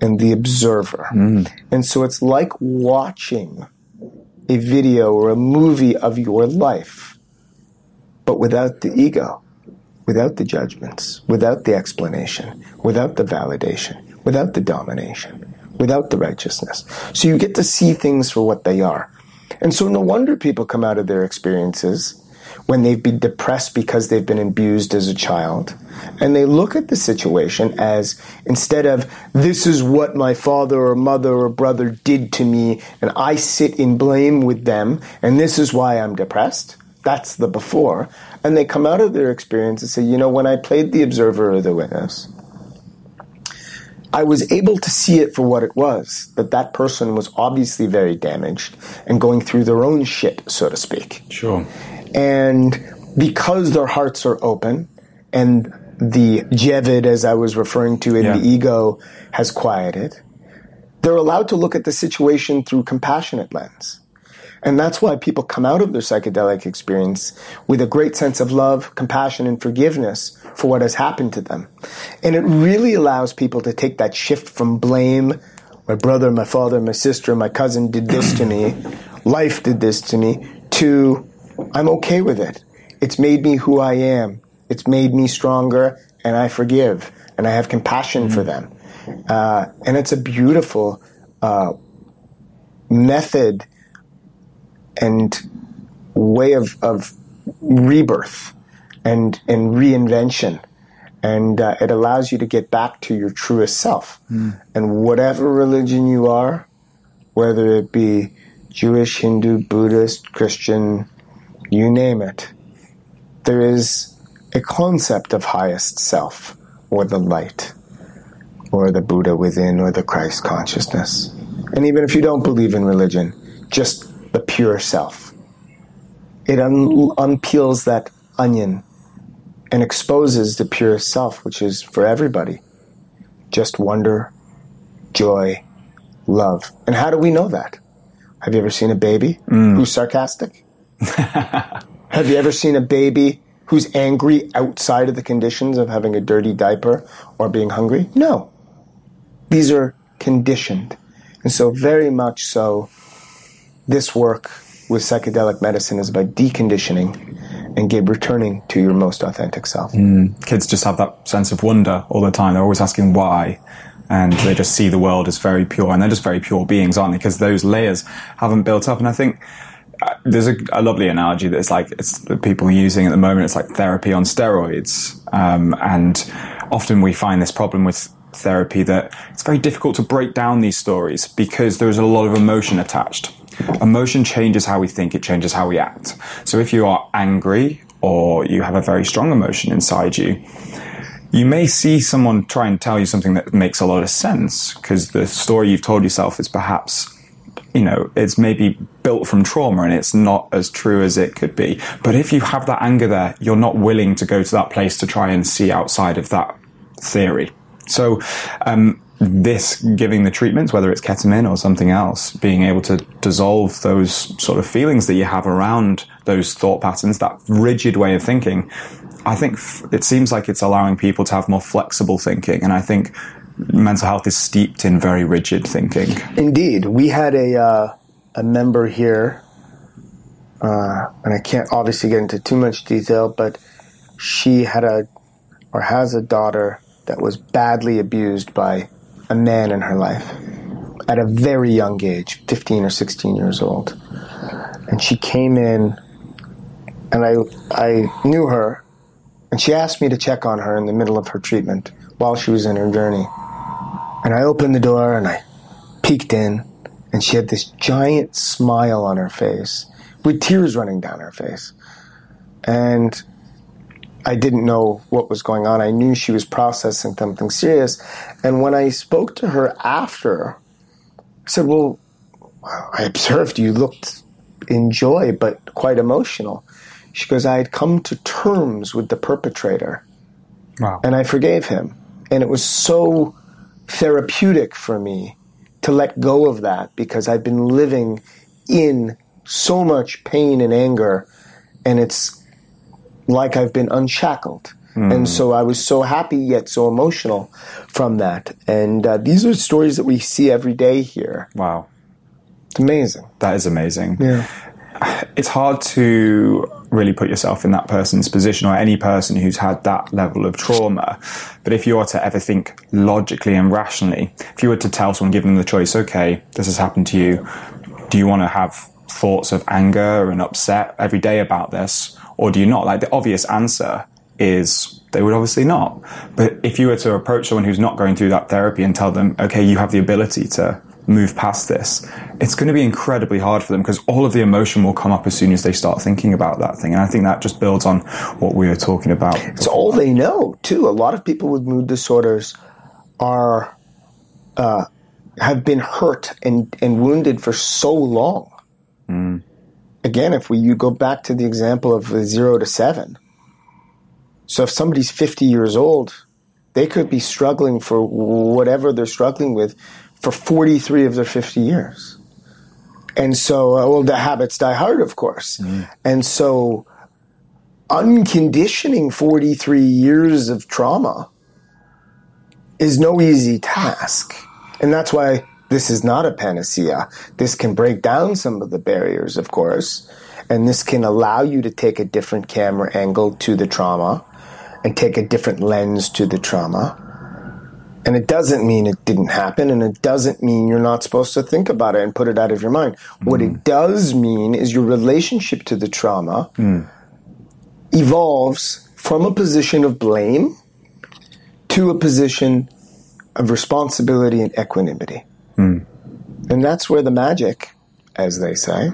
and the observer. Mm. And so it's like watching a video or a movie of your life, but without the ego, without the judgments, without the explanation, without the validation, without the domination without the righteousness. So you get to see things for what they are. And so no wonder people come out of their experiences when they've been depressed because they've been abused as a child. And they look at the situation as instead of, this is what my father or mother or brother did to me, and I sit in blame with them, and this is why I'm depressed. That's the before. And they come out of their experience and say, you know, when I played the observer or the witness, I was able to see it for what it was that that person was obviously very damaged and going through their own shit, so to speak. Sure. And because their hearts are open and the Jevid, as I was referring to in yeah. the ego, has quieted, they're allowed to look at the situation through compassionate lens. And that's why people come out of their psychedelic experience with a great sense of love, compassion, and forgiveness for what has happened to them. And it really allows people to take that shift from blame, my brother, my father, my sister, my cousin did this to me, life did this to me, to I'm okay with it. It's made me who I am. It's made me stronger, and I forgive, and I have compassion mm-hmm. for them. Uh, and it's a beautiful uh, method and way of, of rebirth and, and reinvention. And uh, it allows you to get back to your truest self. Mm. And whatever religion you are, whether it be Jewish, Hindu, Buddhist, Christian, you name it, there is a concept of highest self, or the light, or the Buddha within, or the Christ consciousness. And even if you don't believe in religion, just the pure self. It un- unpeels that onion and exposes the pure self, which is for everybody. Just wonder, joy, love. And how do we know that? Have you ever seen a baby mm. who's sarcastic? <laughs> Have you ever seen a baby who's angry outside of the conditions of having a dirty diaper or being hungry? No. These are conditioned. And so, very much so, this work with psychedelic medicine is about deconditioning and get returning to your most authentic self. Kids just have that sense of wonder all the time. They're always asking why. And they just see the world as very pure. And they're just very pure beings, aren't they? Because those layers haven't built up. And I think uh, there's a, a lovely analogy that's like it's the people are using at the moment. It's like therapy on steroids, um, and often we find this problem with therapy that it's very difficult to break down these stories because there's a lot of emotion attached. Emotion changes how we think; it changes how we act. So if you are angry or you have a very strong emotion inside you, you may see someone try and tell you something that makes a lot of sense because the story you've told yourself is perhaps you know, it's maybe built from trauma and it's not as true as it could be. But if you have that anger there, you're not willing to go to that place to try and see outside of that theory. So, um, this giving the treatments, whether it's ketamine or something else, being able to dissolve those sort of feelings that you have around those thought patterns, that rigid way of thinking, I think f- it seems like it's allowing people to have more flexible thinking. And I think mental health is steeped in very rigid thinking. Indeed, we had a uh, a member here, uh, and I can't obviously get into too much detail, but she had a or has a daughter that was badly abused by a man in her life at a very young age, fifteen or sixteen years old, and she came in, and I I knew her, and she asked me to check on her in the middle of her treatment while she was in her journey. And I opened the door and I peeked in, and she had this giant smile on her face with tears running down her face. And I didn't know what was going on. I knew she was processing something serious. And when I spoke to her after, I said, Well, I observed you looked in joy, but quite emotional. She goes, I had come to terms with the perpetrator Wow. and I forgave him. And it was so therapeutic for me to let go of that because I've been living in so much pain and anger, and it's like I've been unshackled. And so I was so happy yet so emotional from that. And uh, these are stories that we see every day here. Wow. It's amazing. That is amazing. Yeah. It's hard to really put yourself in that person's position or any person who's had that level of trauma. But if you were to ever think logically and rationally, if you were to tell someone, give them the choice, okay, this has happened to you, do you want to have thoughts of anger and upset every day about this? Or do you not? Like the obvious answer is they would obviously not. But if you were to approach someone who's not going through that therapy and tell them, okay, you have the ability to move past this, it's going to be incredibly hard for them because all of the emotion will come up as soon as they start thinking about that thing. And I think that just builds on what we were talking about. It's all they know, too. A lot of people with mood disorders are uh, have been hurt and, and wounded for so long. Again, if we you go back to the example of the zero to seven, so if somebody's fifty years old, they could be struggling for whatever they're struggling with for forty three of their fifty years. And so, uh, well, the habits die hard, of course. And so, unconditioning 43 years of trauma is no easy task. And that's why this is not a panacea. This can break down some of the barriers, of course, and this can allow you to take a different camera angle to the trauma and take a different lens to the trauma. And it doesn't mean it didn't happen, and it doesn't mean you're not supposed to think about it and put it out of your mind. What it mm. does mean is your relationship to the trauma mm. evolves from a position of blame to a position of responsibility and equanimity. Hmm. And that's where the magic, as they say,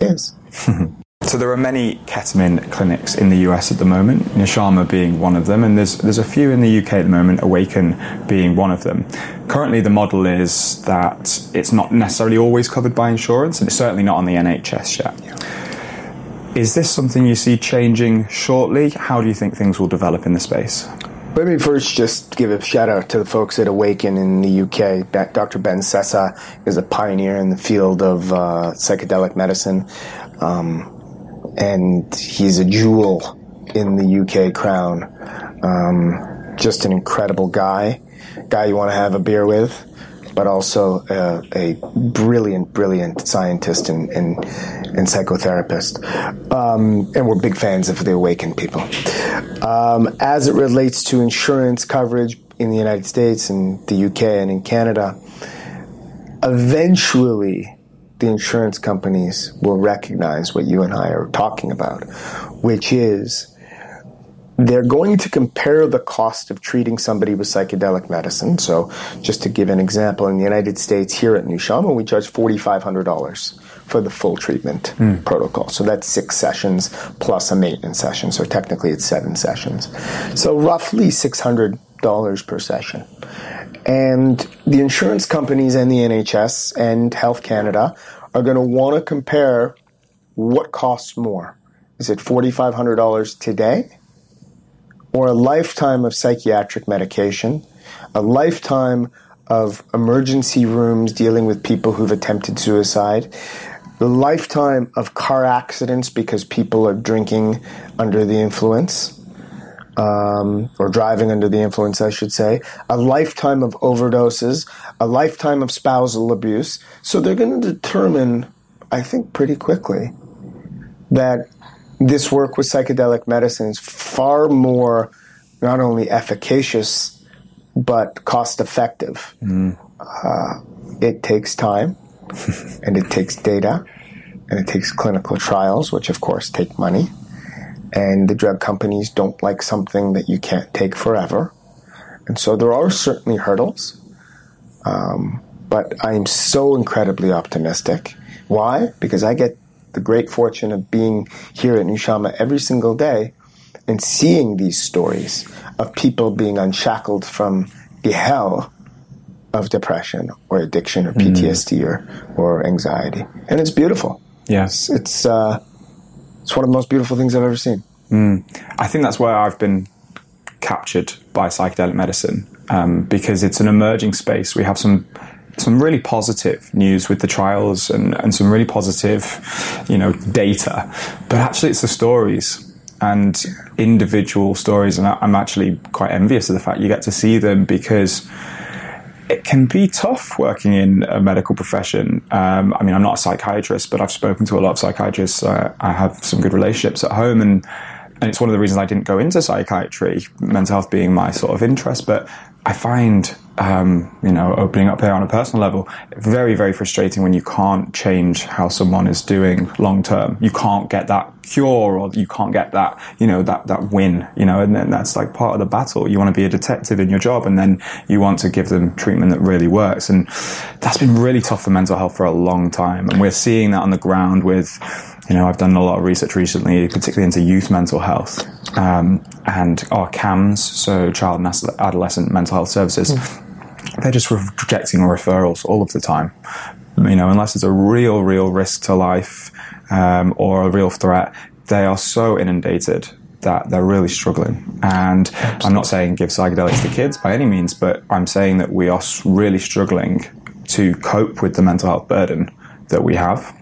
is. <laughs> So there are many ketamine clinics in the US at the moment, Nushama being one of them, and there's there's a few in the UK at the moment, Awaken being one of them. Currently, the model is that it's not necessarily always covered by insurance, and it's certainly not on the NHS yet. Is this something you see changing shortly? How do you think things will develop in the space? Let me first just give a shout out to the folks at Awaken in the UK. Dr. Ben Sessa is a pioneer in the field of uh, psychedelic medicine, um, and he's a jewel in the UK crown. Um, just an incredible guy, guy you want to have a beer with but also uh, a brilliant, brilliant scientist and, and, and psychotherapist. Um, and we're big fans of the Awakened people. Um, as it relates to insurance coverage in the United States and the UK and in Canada, eventually the insurance companies will recognize what you and I are talking about, which is they're going to compare the cost of treating somebody with psychedelic medicine. So, just to give an example, in the United States, here at Nushama, we charge $4,500 for the full treatment mm. protocol. So, that's six sessions plus a maintenance session. So, technically, it's seven sessions. So, roughly $600 per session. And the insurance companies and the NHS and Health Canada are going to want to compare what costs more. Is it $4,500 today? Or a lifetime of psychiatric medication, a lifetime of emergency rooms dealing with people who've attempted suicide, the lifetime of car accidents because people are drinking under the influence. Um, or driving under the influence, I should say, a lifetime of overdoses, a lifetime of spousal abuse. So they're going to determine, I think, pretty quickly that this work with psychedelic medicine is far more not only efficacious but cost effective. Mm. Uh, it takes time <laughs> and it takes data and it takes clinical trials, which of course take money. And the drug companies don't like something that you can't take forever. And so there are certainly hurdles. Um, but I'm so incredibly optimistic. Why? Because I get the great fortune of being here at Nushama every single day and seeing these stories of people being unshackled from the hell of depression or addiction or PTSD mm. or, or anxiety. And it's beautiful. Yes. It's, it's, uh, it's one of the most beautiful things I've ever seen. Mm. I think that's where I've been captured by psychedelic medicine um, because it's an emerging space. We have some some really positive news with the trials and, and some really positive, you know, data. But actually, it's the stories and individual stories, and I'm actually quite envious of the fact you get to see them because it can be tough working in a medical profession. Um, I mean, I'm not a psychiatrist, but I've spoken to a lot of psychiatrists. Uh, I have some good relationships at home, and and it's one of the reasons I didn't go into psychiatry, mental health being my sort of interest. But I find um, you know, opening up here on a personal level, very, very frustrating when you can't change how someone is doing long term. You can't get that cure or you can't get that, you know, that, that win, you know, and then that's like part of the battle. You want to be a detective in your job and then you want to give them treatment that really works. And that's been really tough for mental health for a long time. And we're seeing that on the ground with, you know, I've done a lot of research recently, particularly into youth mental health, um, and our CAMHS, so child and adolescent mental health services. Mm they're just rejecting referrals all of the time. You know, unless it's a real, real risk to life um, or a real threat, they are so inundated that they're really struggling. And Absolutely. I'm not saying give psychedelics to kids by any means, but I'm saying that we are really struggling to cope with the mental health burden that we have.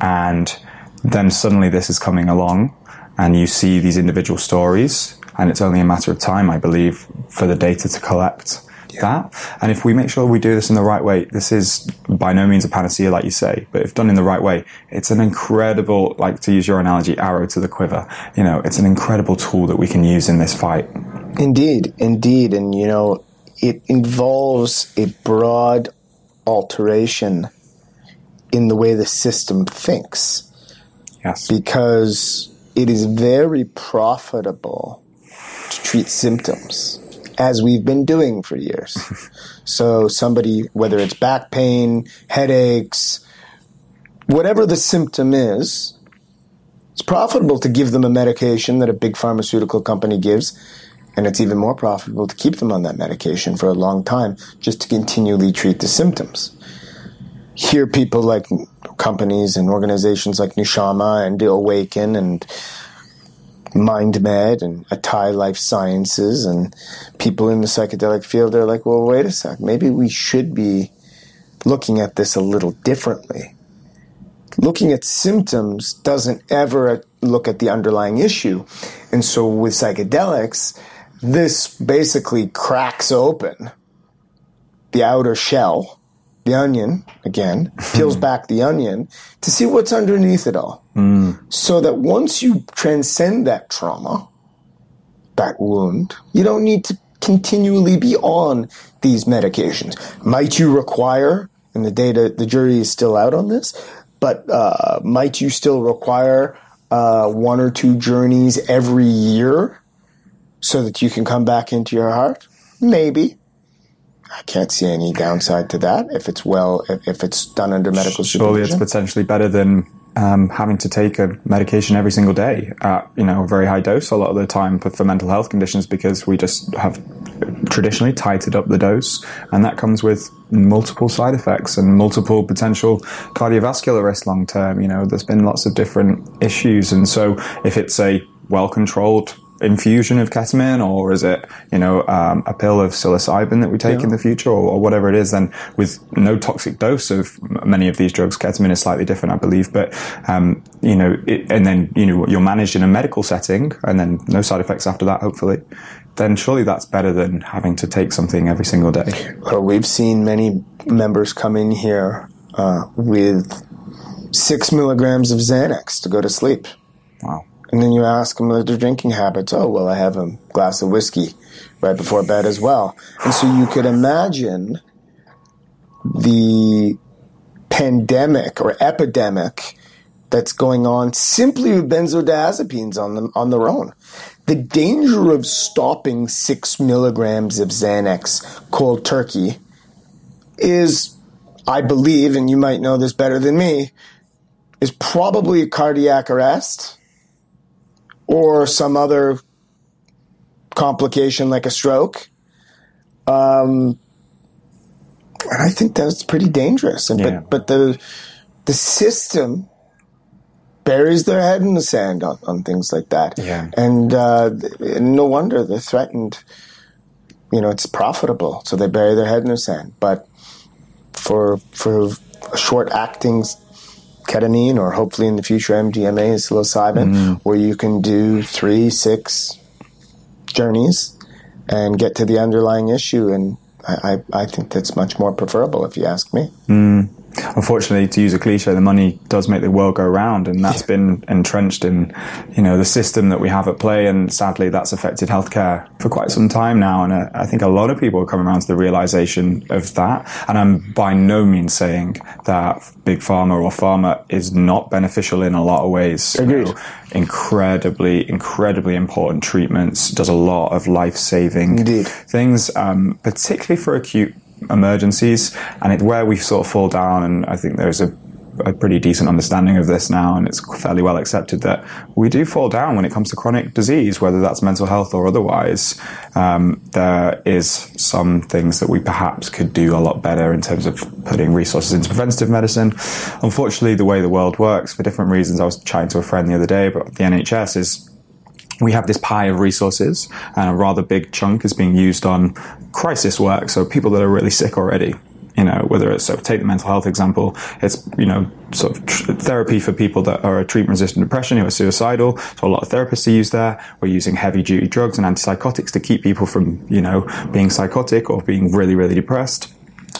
And then suddenly this is coming along, and you see these individual stories, and it's only a matter of time, I believe, for the data to collect that. And if we make sure we do this in the right way, this is by no means a panacea, like you say, but if done in the right way, it's an incredible, like to use your analogy, arrow to the quiver. You know, it's an incredible tool that we can use in this fight. Indeed, indeed. And, you know, it involves a broad alteration in the way the system thinks. Yes. Because it is very profitable to treat symptoms as we've been doing for years. <laughs> so somebody, whether it's back pain, headaches, whatever the symptom is, it's profitable to give them a medication that a big pharmaceutical company gives, and it's even more profitable to keep them on that medication for a long time just to continually treat the symptoms. Here, people like companies and organizations like Nushama and Awaken and MindMed and Atai Life Sciences and people in the psychedelic field are like, well, wait a sec, maybe we should be looking at this a little differently. Looking at symptoms doesn't ever look at the underlying issue. And so with psychedelics, this basically cracks open the outer shell, the onion, again, peels back the onion to see what's underneath it all. Mm. So that once you transcend that trauma, that wound, you don't need to continually be on these medications. Might you require, and the data, the jury is still out on this, but uh, might you still require uh, one or two journeys every year so that you can come back into your heart? Maybe. I can't see any downside to that. If it's well if, if it's done under medical Surely supervision. it's potentially better than um, having to take a medication every single day at you know a very high dose a lot of the time for, for mental health conditions because we just have traditionally tightened up the dose. And that comes with multiple side effects and multiple potential cardiovascular risk long term. You know there's been lots of different issues. And so if it's a well controlled infusion of ketamine or is it you know um, a pill of psilocybin that we take yeah. in the future or, or, whatever it is? Then with no toxic dose of many of these drugs ketamine is slightly different i believe but um, you know it, and then you know you're managed in a medical setting and then no side effects after that hopefully then surely that's better than having to take something every single day. Well we've seen many members come in here uh, with six milligrams of xanax to go to sleep. Wow and then you ask them their drinking habits. Oh, well, I have a glass of whiskey right before bed as well. And so you could imagine the pandemic or epidemic that's going on simply with benzodiazepines on them on their own. The danger of stopping six milligrams of Xanax cold turkey is, I believe, and you might know this better than me, is probably a cardiac arrest or some other complication like a stroke. Um, and I think that's pretty dangerous. And, yeah. But but the the system buries their head in the sand on, on things like that. Yeah. And uh, no wonder they're threatened. You know, it's profitable, so they bury their head in the sand. But for for short acting ketamine or hopefully in the future MDMA is psilocybin, mm. where you can do three, six journeys and get to the underlying issue. And I, I, I think that's much more preferable, if you ask me. Mm unfortunately, to use a cliche, the money does make the world go round, and that's yeah. been entrenched in, you know, the system that we have at play. And sadly, that's affected healthcare for quite some time now. And uh, I think a lot of people are coming around to the realization of that. And I'm by no means saying that big pharma or pharma is not beneficial in a lot of ways. Agreed. You know, incredibly, incredibly important treatments. Does a lot of life saving things, um, particularly for acute emergencies, and it's where we sort of fall down. And I think there's a a pretty decent understanding of this now, and it's fairly well accepted that we do fall down when it comes to chronic disease, whether that's mental health or otherwise. Um, there is some things that we perhaps could do a lot better in terms of putting resources into preventative medicine. Unfortunately, the way the world works, for different reasons, I was chatting to a friend the other day but the NHS is we have this pie of resources, and a rather big chunk is being used on crisis work. So people that are really sick already. You know, whether it's so take the mental health example, it's you know sort of tr- therapy for people that are a treatment resistant depression who are suicidal. So a lot of therapists are used there. We're using heavy duty drugs and antipsychotics to keep people from you know being psychotic or being really really depressed.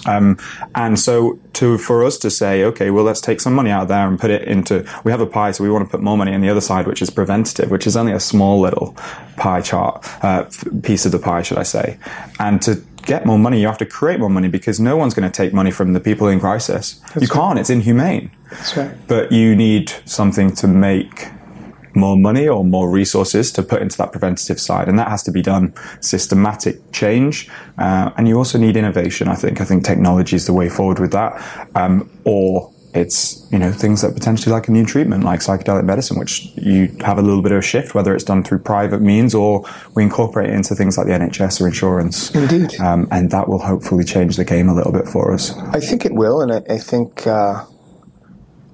Um, and so to, for us to say, okay, well, let's take some money out there and put it into, we have a pie, so we want to put more money on the other side, which is preventative, which is only a small little pie chart, uh, piece of the pie, should I say. And to get more money, you have to create more money because no one's going to take money from the people in crisis. That's you can't, it's inhumane. That's right. But you need something to make more money or more resources to put into that preventative side. And that has to be done systematic change. Uh, and you also need innovation, I think. I think technology is the way forward with that. Um, or it's, you know, things that potentially like a new treatment, like psychedelic medicine, which you have a little bit of a shift, whether it's done through private means or we incorporate it into things like the NHS or insurance. Indeed. Um, and that will hopefully change the game a little bit for us. I think it will. And I, I think, uh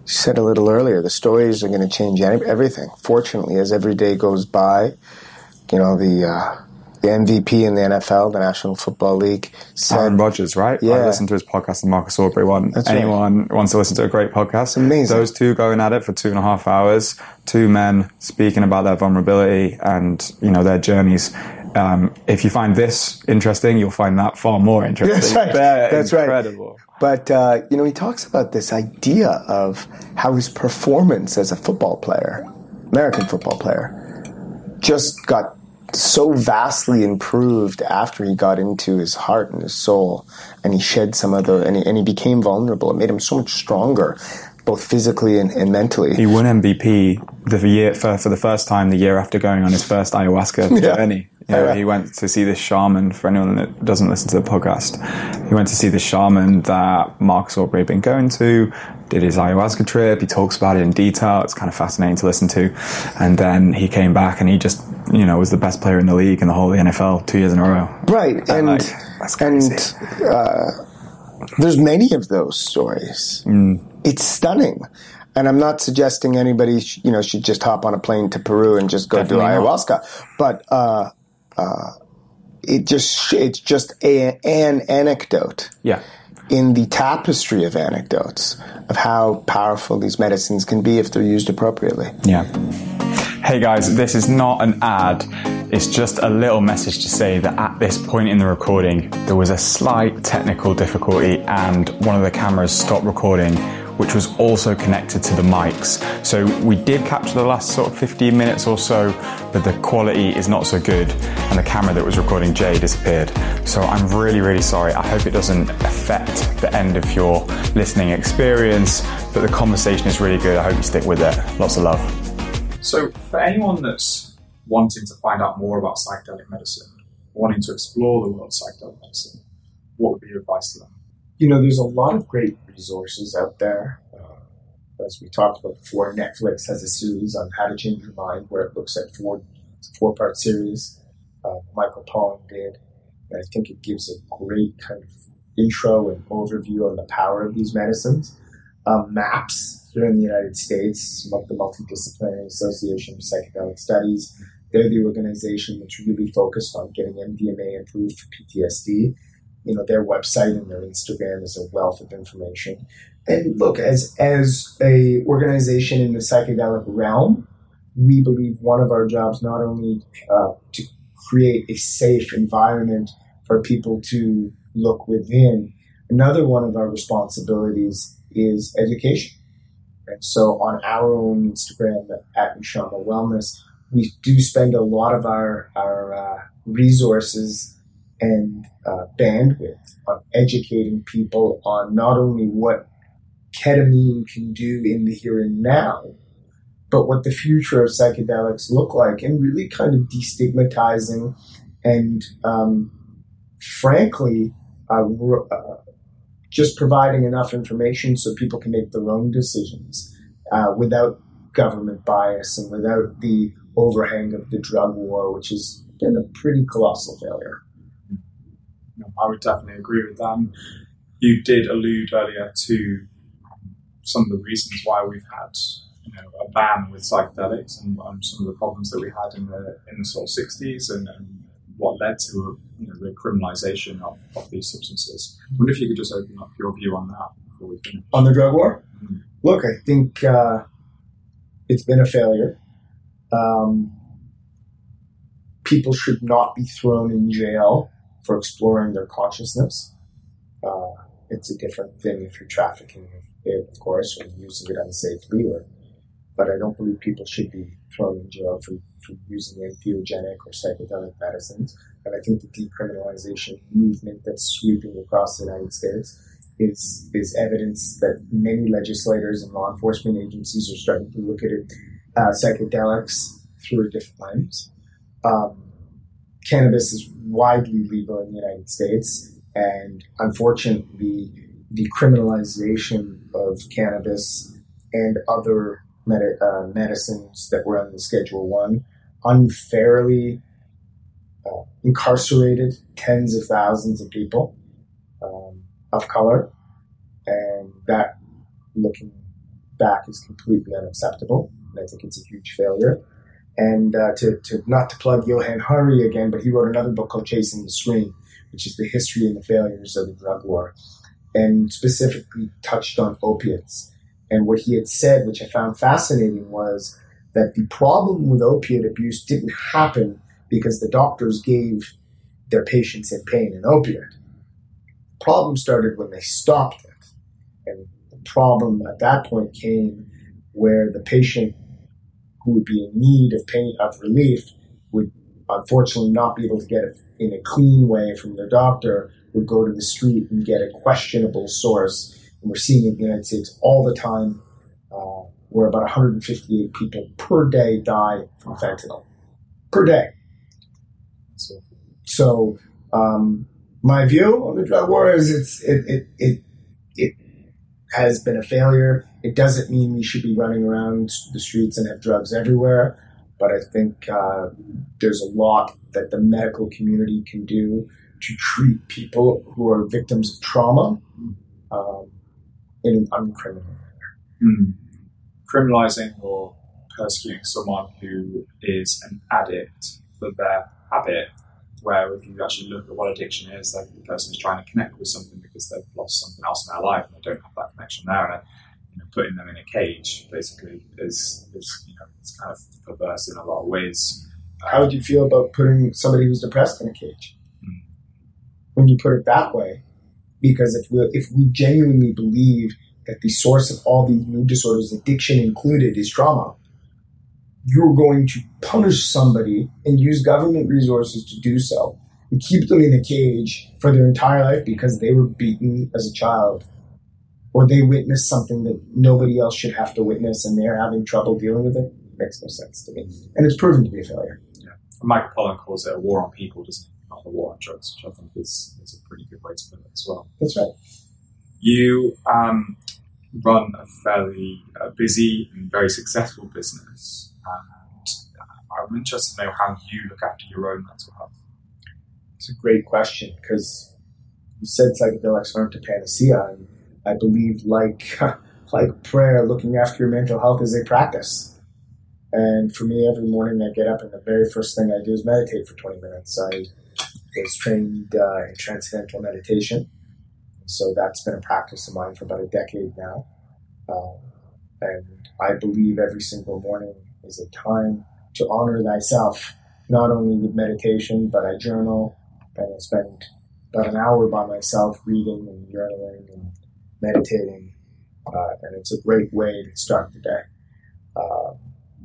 said a little earlier, the stories are going to change everything. Fortunately, as every day goes by, you know the uh, the MVP in the NFL, the National Football League, said, Aaron Rodgers, right? Yeah, I listened to his podcast, the Marcus Aubrey one. That's Anyone right. wants to listen to a great podcast? Amazing. Those two going at it for two and a half hours, two men speaking about their vulnerability and you know their journeys. Um, if you find this interesting, you'll find that far more interesting. That's right. They're That's incredible. right. But uh, you know, he talks about this idea of how his performance as a football player, American football player, just got so vastly improved after he got into his heart and his soul, and he shed some of the, and he, and he became vulnerable. It made him so much stronger, both physically and, and mentally. He won MVP the year for, for the first time the year after going on his first ayahuasca <laughs> yeah. journey. You know, yeah. He went to see this shaman. For anyone that doesn't listen to the podcast, he went to see the shaman that Marcus Aubrey had been going to. Did his ayahuasca trip. He talks about it in detail. It's kind of fascinating to listen to. And then he came back and he just, you know, was the best player in the league and the whole of the NFL two years in a row. Right, and and, like, and uh, there's many of those stories. Mm. It's stunning. And I'm not suggesting anybody, you know, should just hop on a plane to Peru and just go Definitely do ayahuasca. Not. But uh, uh, it just it's just a, an anecdote. Yeah. In the tapestry of anecdotes of how powerful these medicines can be if they're used appropriately. Yeah. Hey guys, this is not an ad. It's just a little message to say that at this point in the recording, there was a slight technical difficulty and one of the cameras stopped recording which was also connected to the mics. So we did capture the last sort of 15 minutes or so, but the quality is not so good, and the camera that was recording Jay disappeared. So I'm really, really sorry. I hope it doesn't affect the end of your listening experience, but the conversation is really good. I hope you stick with it. Lots of love. So, for anyone that's wanting to find out more about psychedelic medicine, wanting to explore the world of psychedelic medicine, what would be your advice to them? You know, there's a lot of great resources out there. Uh, as we talked about before, Netflix has a series on how to change your mind where it looks at four four part series. Uh, Michael Pollan did, and I think it gives a great kind of intro and overview on the power of these medicines. Um, MAPS here in the United States, the Multidisciplinary Association of Psychedelic Studies, they're the organization that's really focused on getting MDMA approved for PTSD you know their website and their Instagram is a wealth of information. And look, as as a organization in the psychedelic realm, we believe one of our jobs not only uh, to create a safe environment for people to look within. Another one of our responsibilities is education. And so on our own Instagram at Nushama Wellness, we do spend a lot of our, our uh, resources and uh, bandwidth of educating people on not only what ketamine can do in the here and now, but what the future of psychedelics look like, and really kind of destigmatizing and, um, frankly, uh, uh, just providing enough information so people can make their own decisions uh, without government bias and without the overhang of the drug war, which has been a pretty colossal failure. I would definitely agree with that. You did allude earlier to some of the reasons why we've had you know, a ban with psychedelics and, and, some of the problems that we had in the in the sort of 60s and, and what led to a, you know, the criminalization of, of these substances. I wonder if you could just open up your view on that before we finish. On the drug war? Mm-hmm. Look, I think uh, it's been a failure. Um, people should not be thrown in jail for exploring their consciousness. Uh, it's a different thing if you're trafficking it, of course, or using it unsafely. Or, but I don't believe people should be thrown in jail for, for using entheogenic or psychedelic medicines. And I think the decriminalization movement that's sweeping across the United States is is evidence that many legislators and law enforcement agencies are starting to look at it, uh, psychedelics through a different lens. Um, cannabis is widely legal in the United States, and unfortunately, the criminalization of cannabis and other med- uh, medicines that were on the Schedule One unfairly uh, incarcerated tens of thousands of people um, of color, and that looking back is completely unacceptable, and I think it's a huge failure. And uh, to, to not to plug Johann Hari again, but he wrote another book called Chasing the Scream, which is the history and the failures of the drug war, and specifically touched on opiates. And what he had said, which I found fascinating, was that the problem with opiate abuse didn't happen because the doctors gave their patients in pain an opiate. The problem started when they stopped it. And the problem at that point came where the patient who would be in need of pain of relief would unfortunately not be able to get it in a clean way from their doctor would go to the street and get a questionable source. And we're seeing it in the United States all the time, uh, where about 158 people per day die from fentanyl. Per day. So, um, my view on the drug war is it's it, it, it, it has been a failure. It doesn't mean we should be running around the streets and have drugs everywhere, but I think uh, there's a lot that the medical community can do to treat people who are victims of trauma um, in an uncriminal manner. Mm. Criminalizing or persecuting someone who is an addict for their habit, where if you actually look at what addiction is, like the person is trying to connect with something because they've lost something else in their life and they don't have that connection there, and putting them in a cage basically is, is you know, it's kind of perverse in a lot of ways. How would you feel about putting somebody who's depressed in a cage? Hmm. when you put it that way. Because if we if we genuinely believe that the source of all these mood disorders, addiction included, is trauma, you're going to punish somebody and use government resources to do so and keep them in a cage for their entire life because they were beaten as a child or they witness something that nobody else should have to witness and they're having trouble dealing with it it makes no sense to me. And it's proven to be a failure. Yeah. Michael Pollan calls it a war on people, doesn't he? the war on drugs, which I think is, is a pretty good way to put it as well. That's right. You um, run a fairly uh, busy and very successful business, and I'm interested to know how you look after your own mental health. It's a great question because you said psychedelics aren't a panacea, and I believe, like <laughs> like prayer, looking after your mental health is a practice. And for me, every morning I get up and the very first thing I do is meditate for 20 minutes. I was trained uh, in transcendental meditation. So that's been a practice of mine for about a decade now. Um, and I believe every single morning is a time to honor thyself, not only with meditation, but I journal and I spend about an hour by myself reading and journaling and meditating. Uh, and it's a great way to start the day. Uh,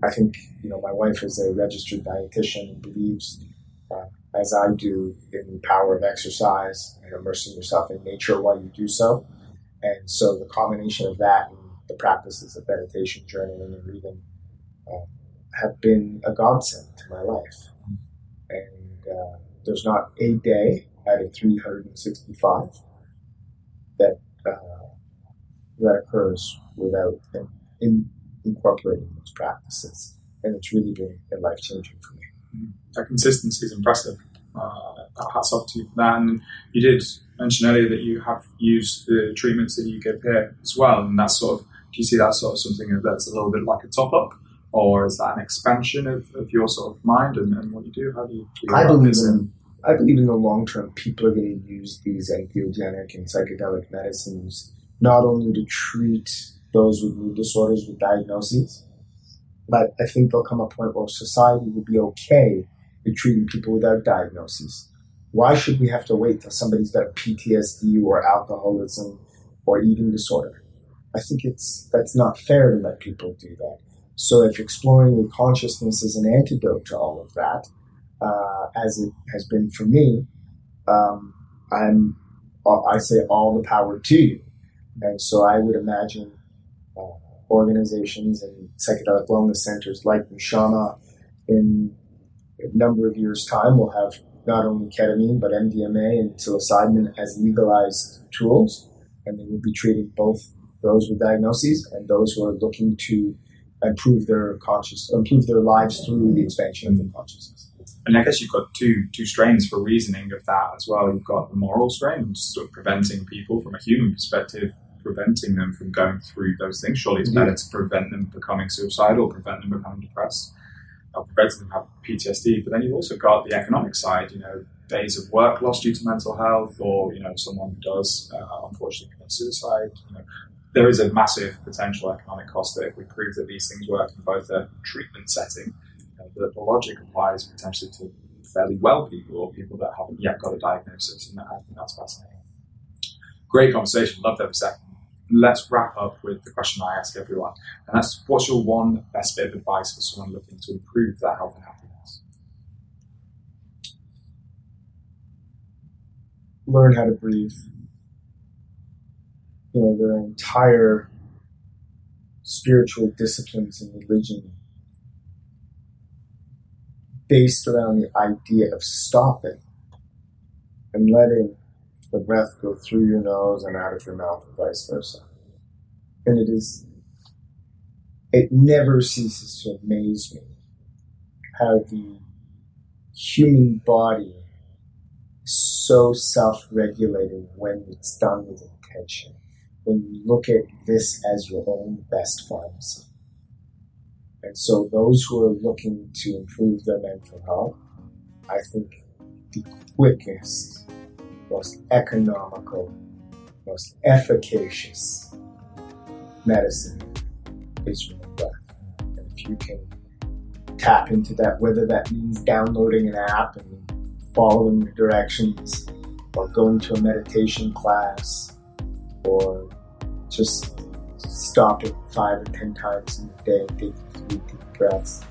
I think, you know, my wife is a registered dietitian and believes uh, as I do, in the power of exercise and immersing yourself in nature while you do so. And so the combination of that and the practices of meditation, journaling, and reading uh, have been a godsend to my life. And uh, there's not a day out of 365 that uh, that occurs without in, incorporating those practices. And it's really been life changing for me that consistency is impressive. Uh, hats off to you for that. And you did mention earlier that you have used the treatments that you give here as well, and that's sort of. Do you see that sort of something that's a little bit like a top up, or is that an expansion of, of your sort of mind and, and what you do? How do you? Do I believe in. I believe in the long term, people are going to use these entheogenic and psychedelic medicines not only to treat those with mood disorders with diagnoses, but I think there'll come a point where society will be okay with treating people without diagnoses. Why should we have to wait till somebody's got PTSD or alcoholism or eating disorder? I think it's that's not fair to let people do that. So if exploring with consciousness is an antidote to all of that, uh, as it has been for me, um, I'm I say all the power to you. And so I would imagine uh, organizations and psychedelic wellness centers like Nushama in a number of years' time will have not only ketamine but MDMA and psilocybin as legalized tools, and they will be treating both those with diagnoses and those who are looking to improve their conscious, improve their lives through the expansion of their consciousness. And I guess you've got two two strains for reasoning of that as well. You've got the moral strain, sort of preventing people from a human perspective preventing them from going through those things. Surely it's better to prevent them becoming suicidal, prevent them becoming depressed, or prevent them have PTSD. But then you've also got the economic side, you know, days of work lost due to mental health, or you know, someone who does uh, unfortunately commit suicide. You know, there is a massive potential economic cost that if we prove that these things work in both a treatment setting, you know, the, the logic applies potentially to fairly well people or people that haven't yet got a diagnosis, and I think that's fascinating. Great conversation. Loved every second. Let's wrap up with the question I ask everyone, and that's: What's your one best bit of advice for someone looking to improve their health and happiness? Learn how to breathe. You know, their entire spiritual disciplines and religion based around the idea of stopping and letting the breath go through your nose and out of your mouth, and vice versa. And it is, it never ceases to amaze me how the human body is so self regulating when it's done with intention. When you look at this as your own best pharmacy. And so, those who are looking to improve their mental health, I think the quickest most economical, most efficacious medicine is your breath. And if you can tap into that, whether that means downloading an app and following the directions, or going to a meditation class, or just stopping five or ten times in a day and taking three deep breaths,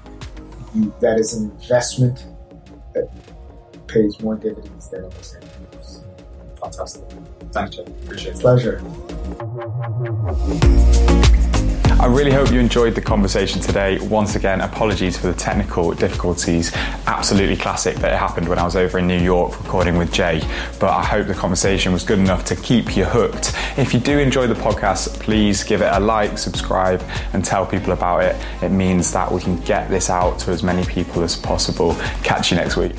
you, that is an investment that pays more dividends than almost anything. Fantastic. Thanks, Jeff. Appreciate it. Pleasure. I really hope you enjoyed the conversation today. Once again, apologies for the technical difficulties. Absolutely classic that it happened when I was over in New York recording with Jay. But I hope the conversation was good enough to keep you hooked. If you do enjoy the podcast, please give it a like, subscribe, and tell people about it. It means that we can get this out to as many people as possible. Catch you next week.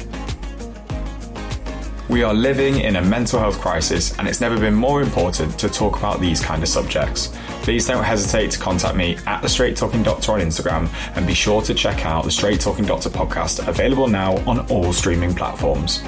We are living in a mental health crisis, and it's never been more important to talk about these kind of subjects. Please don't hesitate to contact me at the Straight Talking Doctor on Instagram, and be sure to check out the Straight Talking Doctor podcast, available now on all streaming platforms.